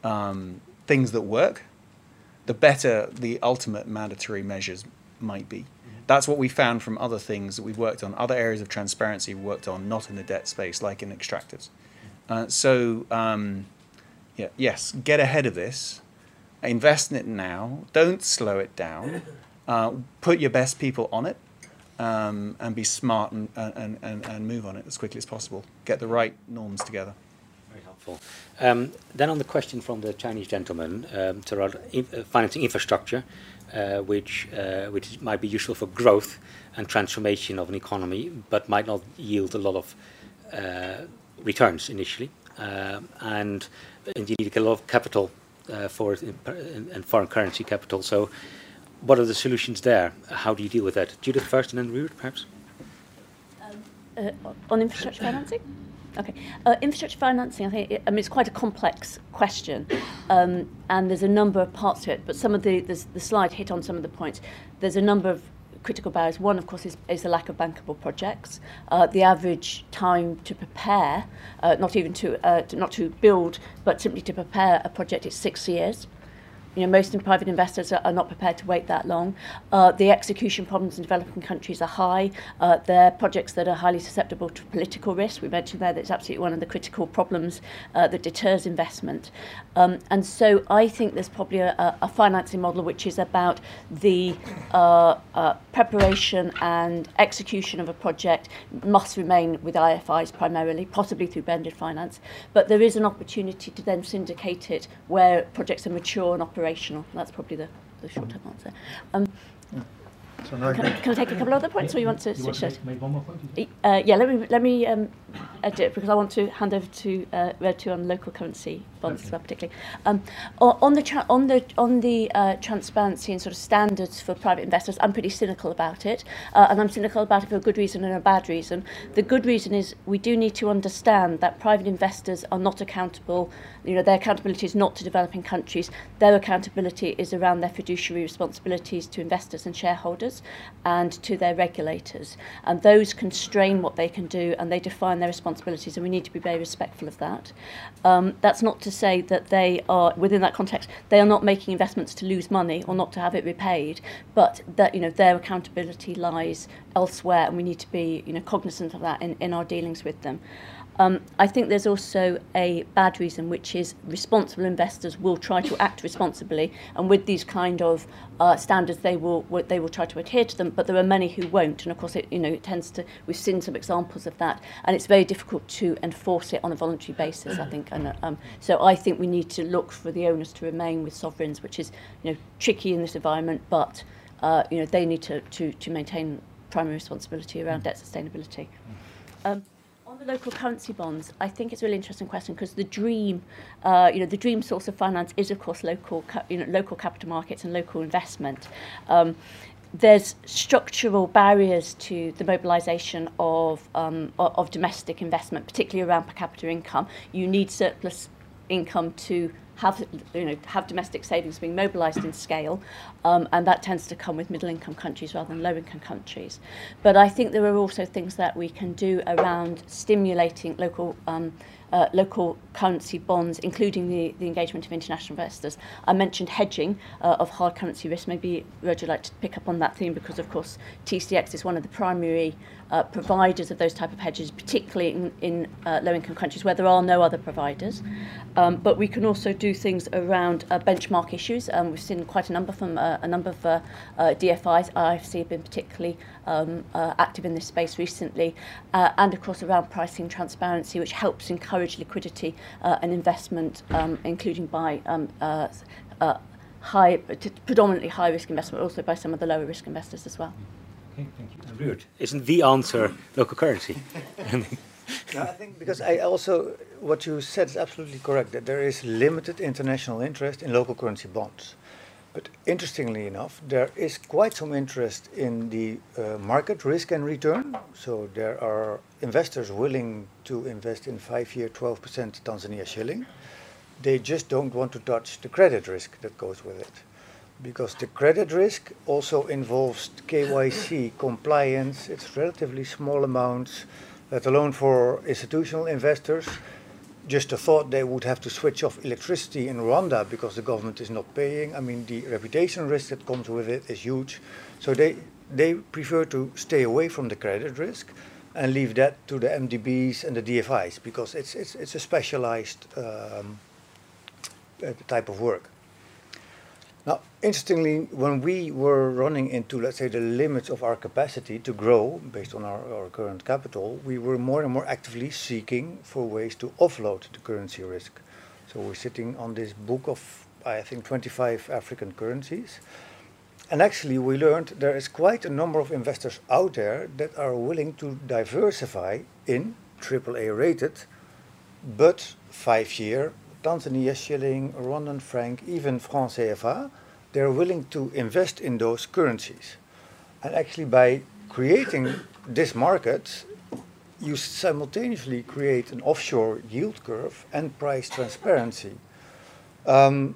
um, things that work, the better the ultimate mandatory measures might be. That's what we found from other things that we've worked on, other areas of transparency we've worked on, not in the debt space, like in extractives. Uh, so, um, yeah, yes, get ahead of this, invest in it now, don't slow it down, uh, put your best people on it, um, and be smart and, and, and, and move on it as quickly as possible. Get the right norms together. Very helpful. Um, then on the question from the Chinese gentleman, um, to uh, financing infrastructure, uh, which uh, which might be useful for growth and transformation of an economy, but might not yield a lot of uh, returns initially, uh, and indeed need a lot of capital uh, for it in, foreign currency capital. So what are the solutions there? How do you deal with that? Judith first and then Ruurd, perhaps? Um, uh, on infrastructure financing? Okay. Uh, infrastructure financing, I think, it, I mean, it's quite a complex question, um, and there's a number of parts to it, but some of the, the, slide hit on some of the points. There's a number of critical barriers. One, of course, is, is the lack of bankable projects. Uh, the average time to prepare, uh, not even to, uh, to, not to build, but simply to prepare a project is six years. You know, most private investors are, are not prepared to wait that long. Uh, the execution problems in developing countries are high. Uh, they're projects that are highly susceptible to political risk. We mentioned there that it's absolutely one of the critical problems uh, that deters investment. Um, and so I think there's probably a, a financing model which is about the uh, uh, preparation and execution of a project must remain with IFIs primarily, possibly through blended finance. But there is an opportunity to then syndicate it where projects are mature and operational operational. That's probably the, the short-term answer. Um, so can, I, can I take a couple of other points, yeah, or you want to you switch want to make, one more point? Uh, yeah, let me let me um, edit because I want to hand over to uh, Red to on local currency bonds okay. as well, particularly. Um, on the on the on the uh, transparency and sort of standards for private investors, I'm pretty cynical about it, uh, and I'm cynical about it for a good reason and a bad reason. The good reason is we do need to understand that private investors are not accountable. You know, their accountability is not to developing countries. Their accountability is around their fiduciary responsibilities to investors and shareholders, and to their regulators. And those constrain what they can do, and they define their responsibilities, and we need to be very respectful of that. Um, that's not to say that they are, within that context, they are not making investments to lose money or not to have it repaid, but that you know their accountability lies elsewhere, and we need to be you know cognizant of that in, in our dealings with them. Um, I think there's also a bad reason, which is responsible investors will try to act responsibly, and with these kind of uh, standards, they will they will try to adhere to them. But there are many who won't, and of course, it you know it tends to. We've seen some examples of that, and it's very difficult to enforce it on a voluntary basis. I think, and um, so I think we need to look for the onus to remain with sovereigns, which is you know tricky in this environment, but uh, you know they need to to to maintain primary responsibility around debt sustainability. Um, the local currency bonds, I think it's a really interesting question because the dream, uh, you know, the dream source of finance is of course local, you know, local capital markets and local investment. Um, there's structural barriers to the mobilisation of, um, of domestic investment, particularly around per capita income. You need surplus income to have you know have domestic savings being mobilised in scale, um, and that tends to come with middle income countries rather than low income countries. But I think there are also things that we can do around stimulating local um, uh, local currency bonds, including the, the engagement of international investors. I mentioned hedging uh, of hard currency risk. Maybe Roger would like to pick up on that theme because, of course, TCX is one of the primary uh, providers of those type of hedges, particularly in, in uh, low-income countries where there are no other providers. Um, but we can also do things around uh, benchmark issues. Um, we've seen quite a number from uh, a number of uh, uh, DFIs. IFC have been particularly um, uh, active in this space recently, uh, and of course around pricing transparency, which helps encourage liquidity uh, and investment, um, including by um, uh, uh, high, predominantly high risk investment, but also by some of the lower risk investors as well. Okay, thank you. Ruurd, isn't the answer local currency? [LAUGHS] no, I think because I also what you said is absolutely correct that there is limited international interest in local currency bonds. But interestingly enough, there is quite some interest in the uh, market risk and return. So there are investors willing to invest in five-year 12% Tanzania shilling. They just don't want to touch the credit risk that goes with it. Because the credit risk also involves KYC [COUGHS] compliance. It's relatively small amounts, let alone for institutional investors just a thought they would have to switch off electricity in Rwanda because the government is not paying. I mean, the reputation risk that comes with it is huge. So they, they prefer to stay away from the credit risk and leave that to the MDBs and the DFIs because it's, it's, it's a specialized um, uh, type of work. Now, interestingly, when we were running into, let's say, the limits of our capacity to grow based on our, our, current capital, we were more and more actively seeking for ways to offload the currency risk. So we're sitting on this book of, I think, 25 African currencies. And actually, we learned there is quite a number of investors out there that are willing to diversify in AAA rated, but five year Tanzania shilling, Rwandan franc, even franc CFA, they're willing to invest in those currencies. And actually, by creating this market, you simultaneously create an offshore yield curve and price transparency. Um,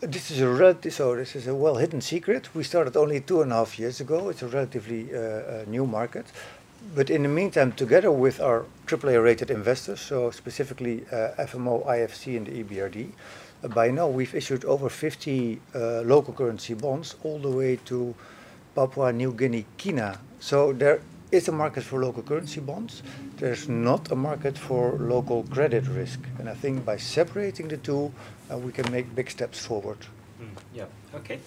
this is a relative, so this is a well hidden secret. We started only two and a half years ago. It's a relatively uh, uh, new market, but in the meantime, together with our AAA rated investors, so specifically uh, FMO, IFC, and the EBRD, uh, by now we've issued over 50 uh, local currency bonds all the way to Papua New Guinea, Kina. So there is a market for local currency bonds. There's not a market for local credit risk. And I think by separating the two, uh, we can make big steps forward. Mm, yeah, okay.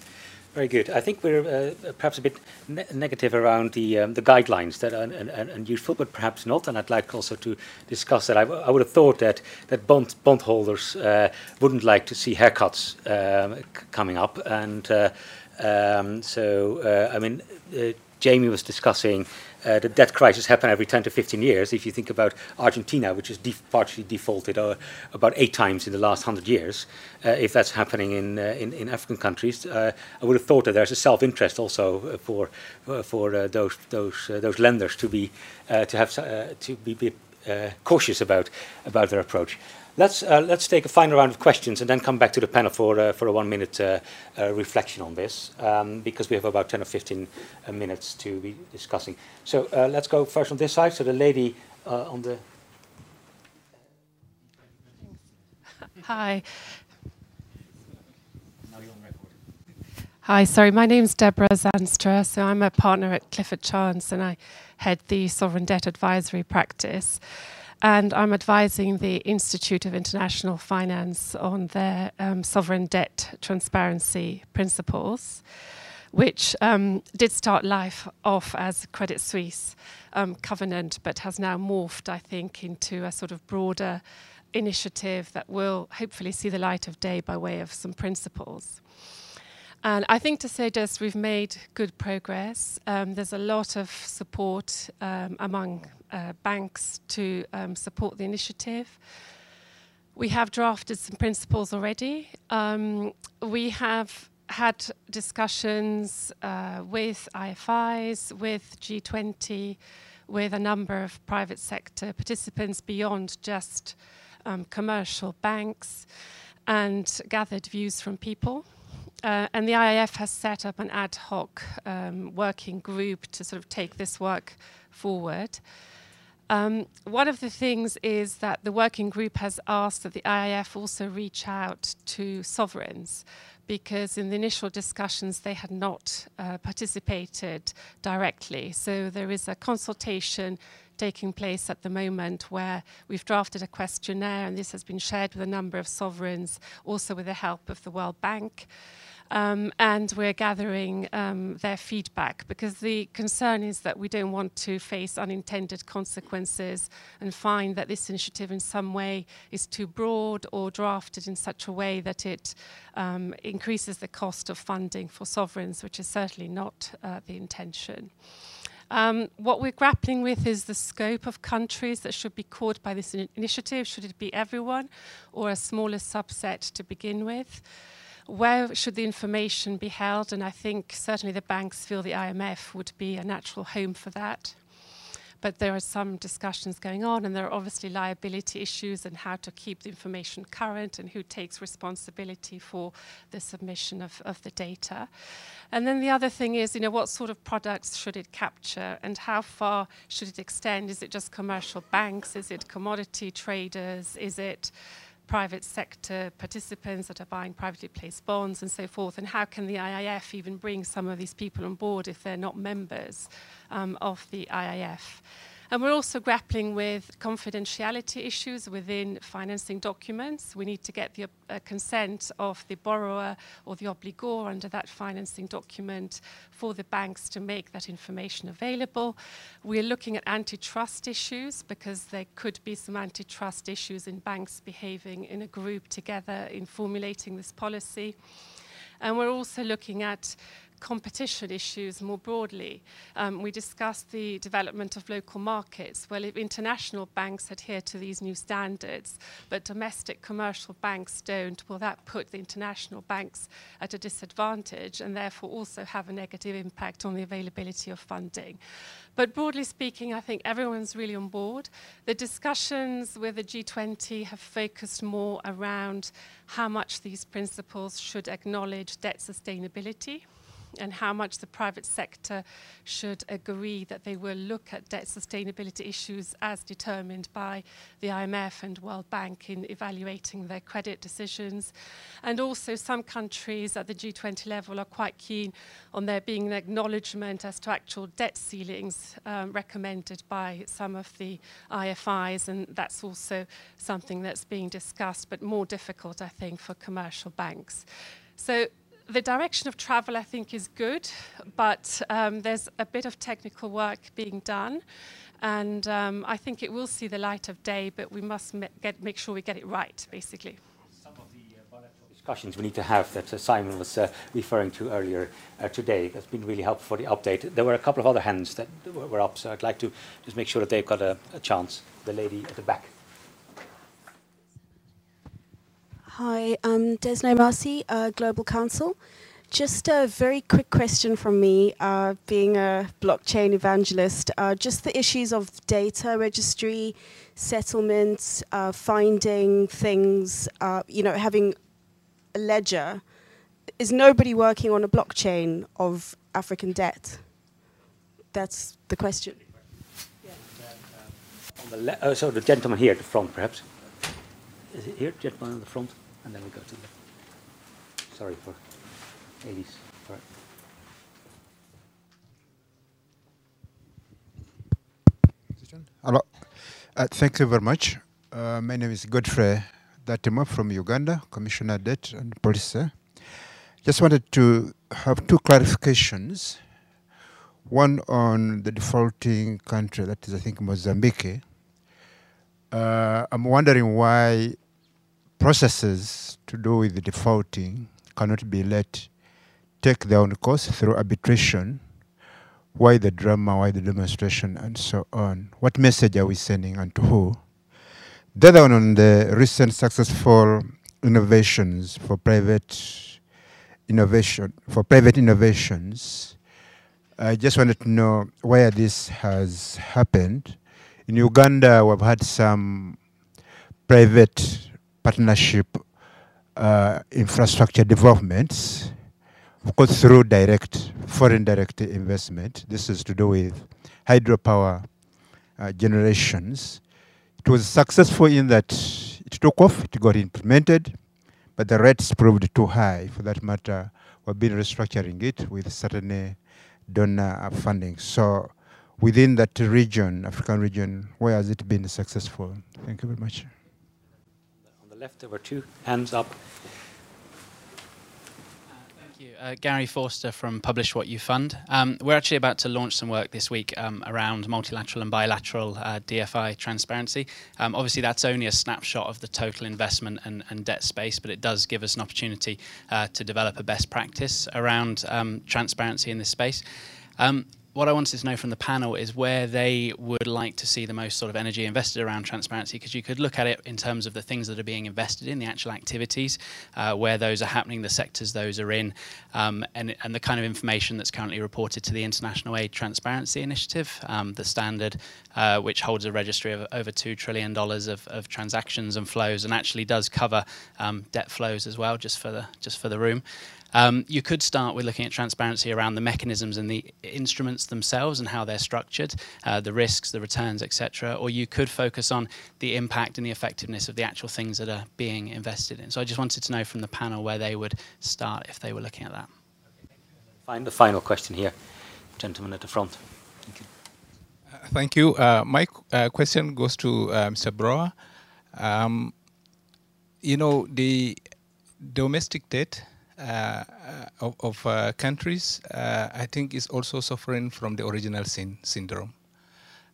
Very good. I think we're uh, perhaps a bit ne negative around the um, the guidelines that are useful, but perhaps not. And I'd like also to discuss that. I, would have thought that that bond bondholders uh, wouldn't like to see haircuts um, coming up, and uh, um, so uh, I mean, uh, Jamie was discussing uh, the debt crisis happen every 10 to 15 years. If you think about Argentina, which has def partially defaulted uh, about eight times in the last 100 years, uh, if that's happening in, uh, in, in, African countries, uh, I would have thought that there's a self-interest also uh, for, for those, those, those lenders to be, to have, to be, be cautious about, about their approach. Let's, uh, let's take a final round of questions and then come back to the panel for, uh, for a one minute uh, uh reflection on this, um, because we have about 10 or 15 uh, minutes to be discussing. So uh, let's go first on this side. So the lady on the. Hi. Hi, sorry, my name's Deborah Zandstra. So I'm a partner at Clifford Chance and I head the sovereign debt advisory practice and I'm advising the Institute of International Finance on their um, sovereign debt transparency principles, which um, did start life off as Credit Suisse um, covenant, but has now morphed, I think, into a sort of broader initiative that will hopefully see the light of day by way of some principles. And I think to say just we've made good progress. Um, there's a lot of support um, among uh, banks to um, support the initiative. We have drafted some principles already. Um, we have had discussions uh, with IFIs, with G20, with a number of private sector participants beyond just um, commercial banks, and gathered views from people. Uh, and the IIF has set up an ad hoc um, working group to sort of take this work forward. Um, one of the things is that the working group has asked that the IIF also reach out to sovereigns because in the initial discussions they had not uh, participated directly. So there is a consultation taking place at the moment where we've drafted a questionnaire and this has been shared with a number of sovereigns, also with the help of the World Bank. Um, and we're gathering um, their feedback because the concern is that we don't want to face unintended consequences and find that this initiative in some way is too broad or drafted in such a way that it um, increases the cost of funding for sovereigns, which is certainly not uh, the intention. Um, what we're grappling with is the scope of countries that should be caught by this in initiative. Should it be everyone or a smaller subset to begin with? where should the information be held? And I think certainly the banks feel the IMF would be a natural home for that but there are some discussions going on, and there are obviously liability issues and how to keep the information current and who takes responsibility for the submission of, of the data. And then the other thing is, you know, what sort of products should it capture and how far should it extend? Is it just commercial banks? Is it commodity traders? Is it private sector participants that are buying privately placed bonds and so forth? And how can the IIF even bring some of these people on board if they're not members um, of the IIF? And we're also grappling with confidentiality issues within financing documents. We need to get the uh, consent of the borrower or the obligor under that financing document for the banks to make that information available. We're looking at antitrust issues because there could be some antitrust issues in banks behaving in a group together in formulating this policy. And we're also looking at competition issues more broadly. Um, we discussed the development of local markets. Well, if international banks adhere to these new standards, but domestic commercial banks don't, will that put the international banks at a disadvantage and therefore also have a negative impact on the availability of funding? But broadly speaking, I think everyone's really on board. The discussions with the G20 have focused more around how much these principles should acknowledge debt sustainability and how much the private sector should agree that they will look at debt sustainability issues as determined by the IMF and World Bank in evaluating their credit decisions. And also some countries at the G20 level are quite keen on there being an acknowledgement as to actual debt ceilings um, recommended by some of the IFIs and that's also something that's being discussed but more difficult I think for commercial banks. So the direction of travel, I think, is good, but um, there's a bit of technical work being done. And um, I think it will see the light of day, but we must get, make sure we get it right, basically. Some of the uh, bilateral discussions we need to have that uh, Simon was uh, referring to earlier uh, today. That's been really helpful for the update. There were a couple of other hands that were up, so I'd like to just make sure that they've got a, a chance. The lady at the back. Hi, I'm Desno Marcy, uh, Global Council. Just a very quick question from me, uh, being a blockchain evangelist. Uh, just the issues of data registry, settlements, uh, finding things, uh, you know, having a ledger. Is nobody working on a blockchain of African debt? That's the question. Yeah. Um, uh, so the gentleman here at the front, perhaps. Is it here, gentleman in the front? And then we go to the, sorry for 80s. Right. Hello. Uh, thank you very much. Uh, my name is Godfrey Datima from Uganda, Commissioner Debt and Policy. Just wanted to have two clarifications. One on the defaulting country, that is, I think, Mozambique. Uh, I'm wondering why processes to do with defaulting cannot be let take their own course through arbitration. Why the drama, why the demonstration, and so on? What message are we sending and to who? The other one on the recent successful innovations for private innovation, for private innovations. I just wanted to know where this has happened. In Uganda, we've had some private partnership uh, infrastructure developments, of course through direct, foreign direct investment. This is to do with hydropower uh, generations. It was successful in that it took off, it got implemented, but the rates proved too high. For that matter, we've been restructuring it with certain donor funding. So within that region, African region, where has it been successful? Thank you very much the left, there were two hands up. Thank you. Uh, Gary Forster from Publish What You Fund. Um, we're actually about to launch some work this week um, around multilateral and bilateral uh, DFI transparency. Um, obviously, that's only a snapshot of the total investment and, and debt space, but it does give us an opportunity uh, to develop a best practice around um, transparency in this space. What I wanted to know from the panel is where they would like to see the most sort of energy invested around transparency, because you could look at it in terms of the things that are being invested in, the actual activities, uh, where those are happening, the sectors those are in, um, and, and the kind of information that's currently reported to the International Aid Transparency Initiative, um, the standard, uh, which holds a registry of over $2 trillion of, of transactions and flows, and actually does cover um, debt flows as well, just for the, just for the room. Um, you could start with looking at transparency around the mechanisms and the instruments themselves and how they're structured, uh, the risks, the returns, etc. Or you could focus on the impact and the effectiveness of the actual things that are being invested in. So I just wanted to know from the panel where they would start if they were looking at that. Find the final question here, gentleman at the front. Thank you. Uh, thank you. Uh, my uh, question goes to uh, Mr. Brouwer. Um, you know, the domestic debt of, of uh, countries, uh, I think, is also suffering from the original sin syndrome.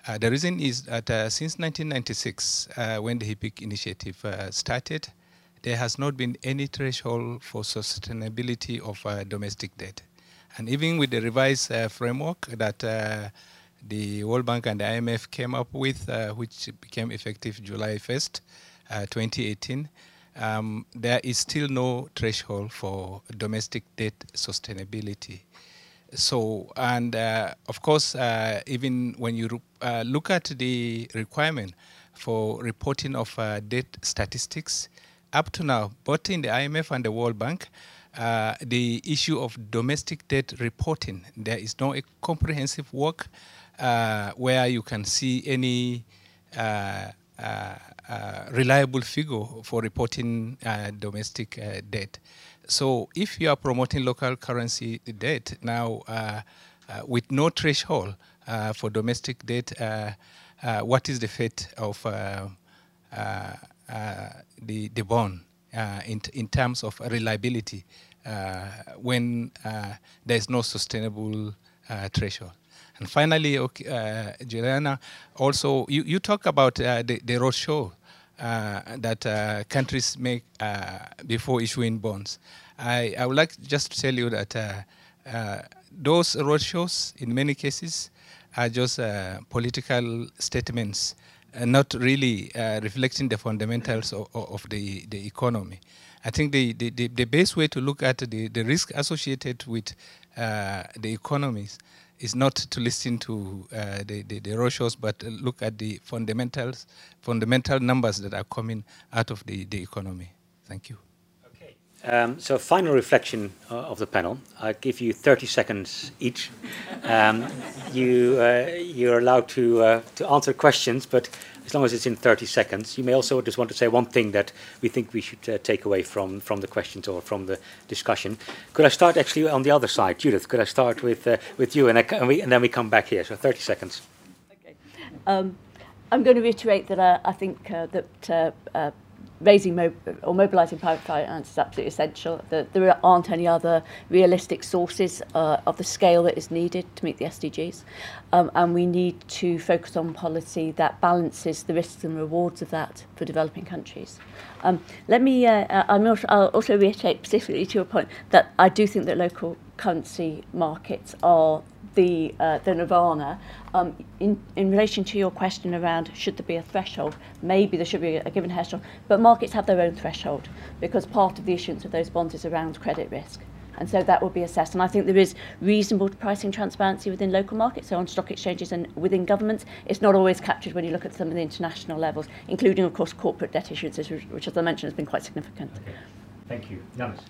Uh, the reason is that since 1996, when the HIPC initiative started, there has not been any threshold for sustainability of domestic debt. And even with the revised framework that the World Bank and the IMF came up with, uh, which became effective July 1st, uh, 2018, um, there is still no threshold for domestic debt sustainability. So, and uh, of course, uh, even when you uh, look at the requirement for reporting of uh, debt statistics, up to now, both in the IMF and the World Bank, uh, the issue of domestic debt reporting, there is no comprehensive work uh, where you can see any Uh, reliable figure for reporting uh, domestic uh, debt. So if you are promoting local currency debt now uh, uh, with no threshold for domestic debt, what is the fate of the, the bond in, in terms of reliability when there is no sustainable threshold? And finally, okay, uh, Juliana, also you, you talk about uh, the, the roadshow uh, that uh, countries make uh, before issuing bonds. I, I would like just to tell you that uh, uh, those roadshows, in many cases, are just political statements, not really reflecting the fundamentals of, of, the, the economy. I think the, the, the, best way to look at the, the risk associated with the economies is not to listen to uh, the, the, the roadshows, but look at the fundamentals, fundamental numbers that are coming out of the, the economy. Thank you. Um, so final reflection uh, of the panel. I give you 30 seconds each. Um, you, uh, you're allowed to, uh, to answer questions, but as long as it's in 30 seconds. You may also just want to say one thing that we think we should uh, take away from, from the questions or from the discussion. Could I start actually on the other side? Judith, could I start with, uh, with you and, I, and, we, and, then we come back here? So 30 seconds. Okay. Um, I'm going to reiterate that I think uh, that raising or mobilising private finance is absolutely essential. That there aren't any other realistic sources uh, of the scale that is needed to meet the SDGs, um, and we need to focus on policy that balances the risks and rewards of that for developing countries. Um, let me. Uh, uh I'm also, I'll also reiterate specifically to your point that I do think that local currency markets are the, uh, the nirvana. Um, in, in relation to your question around should there be a threshold, maybe there should be a given threshold, but markets have their own threshold because part of the issuance of those bonds is around credit risk. And so that will be assessed. And I think there is reasonable pricing transparency within local markets, so on stock exchanges and within governments. It's not always captured when you look at some of the international levels, including, of course, corporate debt issuances, which, as I mentioned, has been quite significant. Okay. Thank you. Yanis.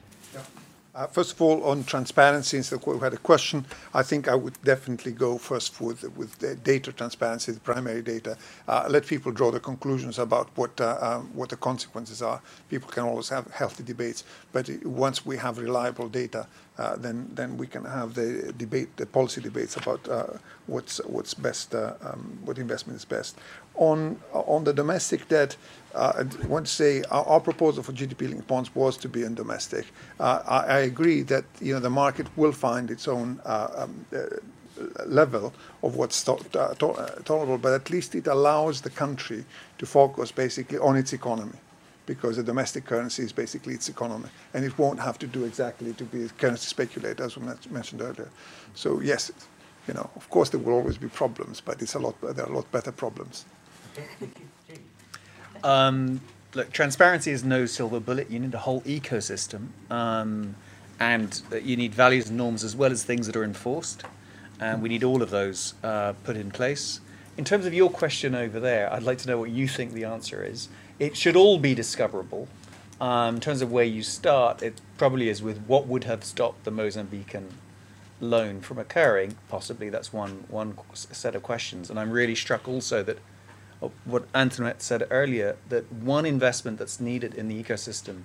Uh, first of all, on transparency, since we had a question, I think I would definitely go first with with the data transparency, the primary data. Uh, let people draw the conclusions about what uh, um, what the consequences are. People can always have healthy debates, but once we have reliable data, uh, then then we can have the debate, the policy debates about uh, what's what's best, uh, um, what investment is best. On on the domestic debt, uh, I want to say our, proposal for GDP-linked bonds was to be in domestic. Uh, I, agree that you know the market will find its own uh, um, level of what's to to tolerable, but at least it allows the country to focus basically on its economy because the domestic currency is basically its economy, and it won't have to do exactly to be a currency speculator, as we mentioned earlier. So yes, you know, of course there will always be problems, but it's a lot. There are a lot better problems. Um, look, transparency is no silver bullet. You need a whole ecosystem, um, and you need values and norms as well as things that are enforced. And we need all of those uh, put in place. In terms of your question over there, I'd like to know what you think the answer is. It should all be discoverable. Um, in terms of where you start, it probably is with what would have stopped the Mozambican loan from occurring. Possibly that's one one set of questions. And I'm really struck also that uh, what Antoinette said earlier, that one investment that's needed in the ecosystem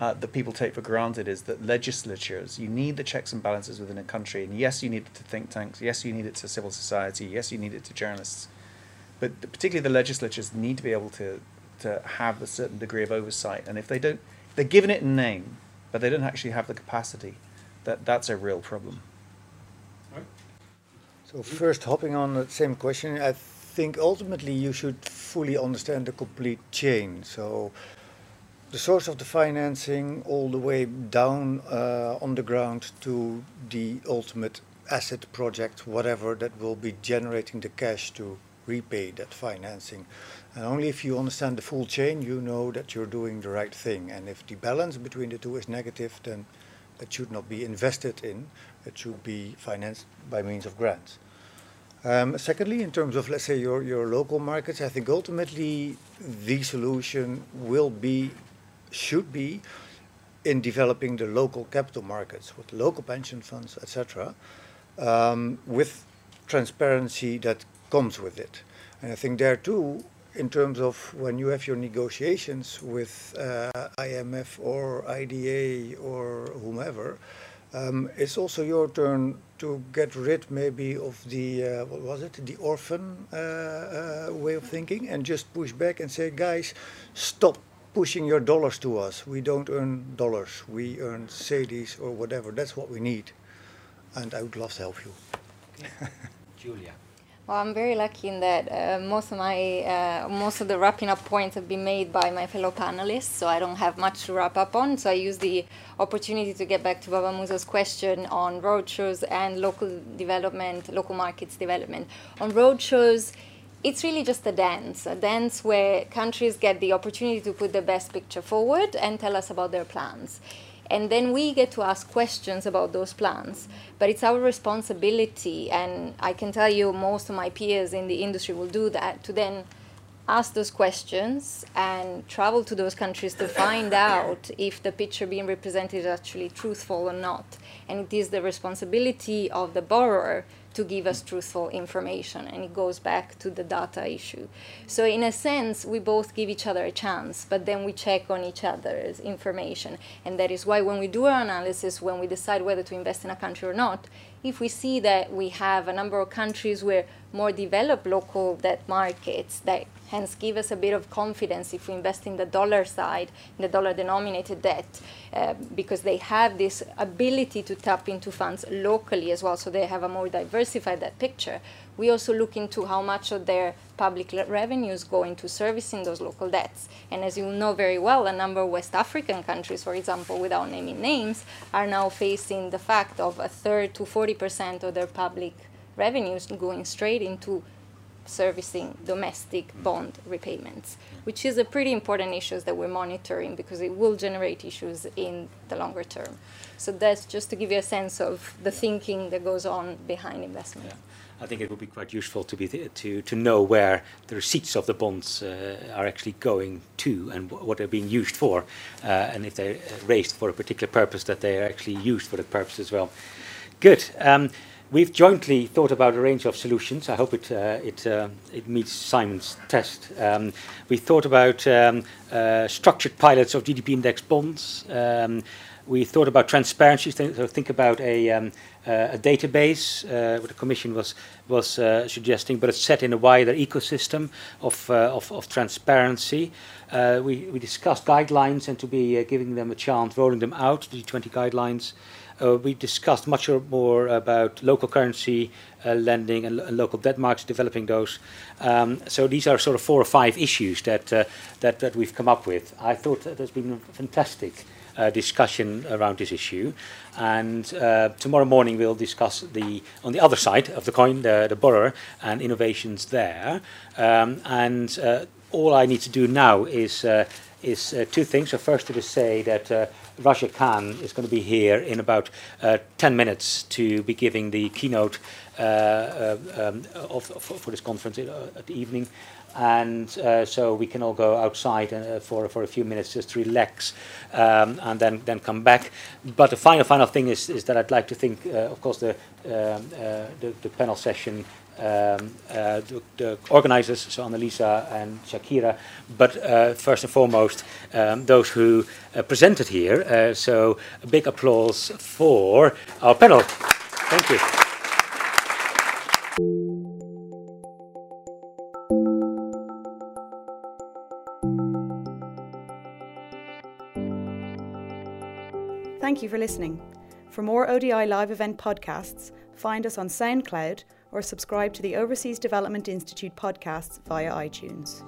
uh, that people take for granted is that legislatures, you need the checks and balances within a country. And yes, you need it to think tanks. Yes, you need it to civil society. Yes, you need it to journalists. But particularly the legislatures need to be able to, to have a certain degree of oversight. And if they don't, if they're given it in name, but they don't actually have the capacity, that, that's a real problem. So first, hopping on the same question, I think ultimately you should fully understand the complete chain. So the source of the financing all the way down uh, on the ground to the ultimate asset project, whatever that will be generating the cash to repay that financing. And only if you understand the full chain, you know that you're doing the right thing. And if the balance between the two is negative, then that should not be invested in. It should be financed by means of grants. Um, secondly, in terms of, let's say, your, your local markets, I think ultimately the solution will be should be in developing the local capital markets with local pension funds, etc., um, with transparency that comes with it. And I think there too, in terms of when you have your negotiations with uh, IMF or IDA or whomever, um, it's also your turn to get rid maybe of the uh, what was it the orphan uh, uh way of thinking and just push back and say guys stop pushing your dollars to us. We don't earn dollars. We earn cedis or whatever. That's what we need. And I would love to help you. [LAUGHS] Giulia. Well, I'm very lucky in that uh, most of my uh, most of the wrapping up points have been made by my fellow panelists, so I don't have much to wrap up on. So I use the opportunity to get back to Baba Musa's question on roadshows and local development, local markets development. On roadshows, it's really just a dance, a dance where countries get the opportunity to put the best picture forward and tell us about their plans. And then we get to ask questions about those plans. But it's our responsibility, and I can tell you most of my peers in the industry will do that, to then ask those questions and travel to those countries to find out if the picture being represented is actually truthful or not. And it is the responsibility of the borrower to give us truthful information and it goes back to the data issue. So in a sense we both give each other a chance but then we check on each other's information. And that is why when we do our analysis when we decide whether to invest in a country or not if we see that we have a number of countries where more developed local debt markets that hence give us a bit of confidence if we invest in the dollar side, in the dollar denominated debt, uh, because they have this ability to tap into funds locally as well, so they have a more diversified debt picture. We also look into how much of their public revenues go into servicing those local debts. And as you know very well, a number of West African countries, for example, without naming names, are now facing the fact of a third to 40% of their public revenues going straight into servicing domestic bond repayments, which is a pretty important issue that we're monitoring because it will generate issues in the longer term. So that's just to give you a sense of the thinking that goes on behind investment. Yeah. I think it would be quite useful to be to to know where the receipts of the bonds uh, are actually going to and what they're being used for, uh, and if they're raised for a particular purpose, that they are actually used for that purpose as well. Good. Um, We've jointly thought about a range of solutions. I hope it uh, it uh, it meets Simon's test. Um, we thought about um, uh, structured pilots of GDP index bonds. Um, we thought about transparency. So think about a um, uh, a database. Uh, what the Commission was was uh, suggesting, but it's set in a wider ecosystem of of, of, transparency. we we discussed guidelines and to be giving them a chance, rolling them out, the G20 guidelines. Uh, we discussed much more about local currency uh, lending and, and, local debt markets, developing those. Um, so these are sort of four or five issues that, uh, that, that we've come up with. I thought that there's been a fantastic uh, discussion around this issue. And uh, tomorrow morning we'll discuss the on the other side of the coin, the, the borrower, and innovations there. Um, and uh, all I need to do now is is uh, two things. So first to say that uh, Raja Khan is going to be here in about 10 minutes to be giving the keynote um, of, for this conference at the evening and uh, so we can all go outside uh, for for a few minutes just to relax um, and then then come back. But the final final thing is is that I'd like to think, uh, of course, the, um, uh, the, the panel session. Um, uh, the, the, organizers, so Annalisa and Shakira, but uh, first and foremost, um, those who presented here. so a big applause for our panel. Thank you. Thank you for listening. For more ODI live event podcasts, find us on SoundCloud or subscribe to the Overseas Development Institute podcasts via iTunes.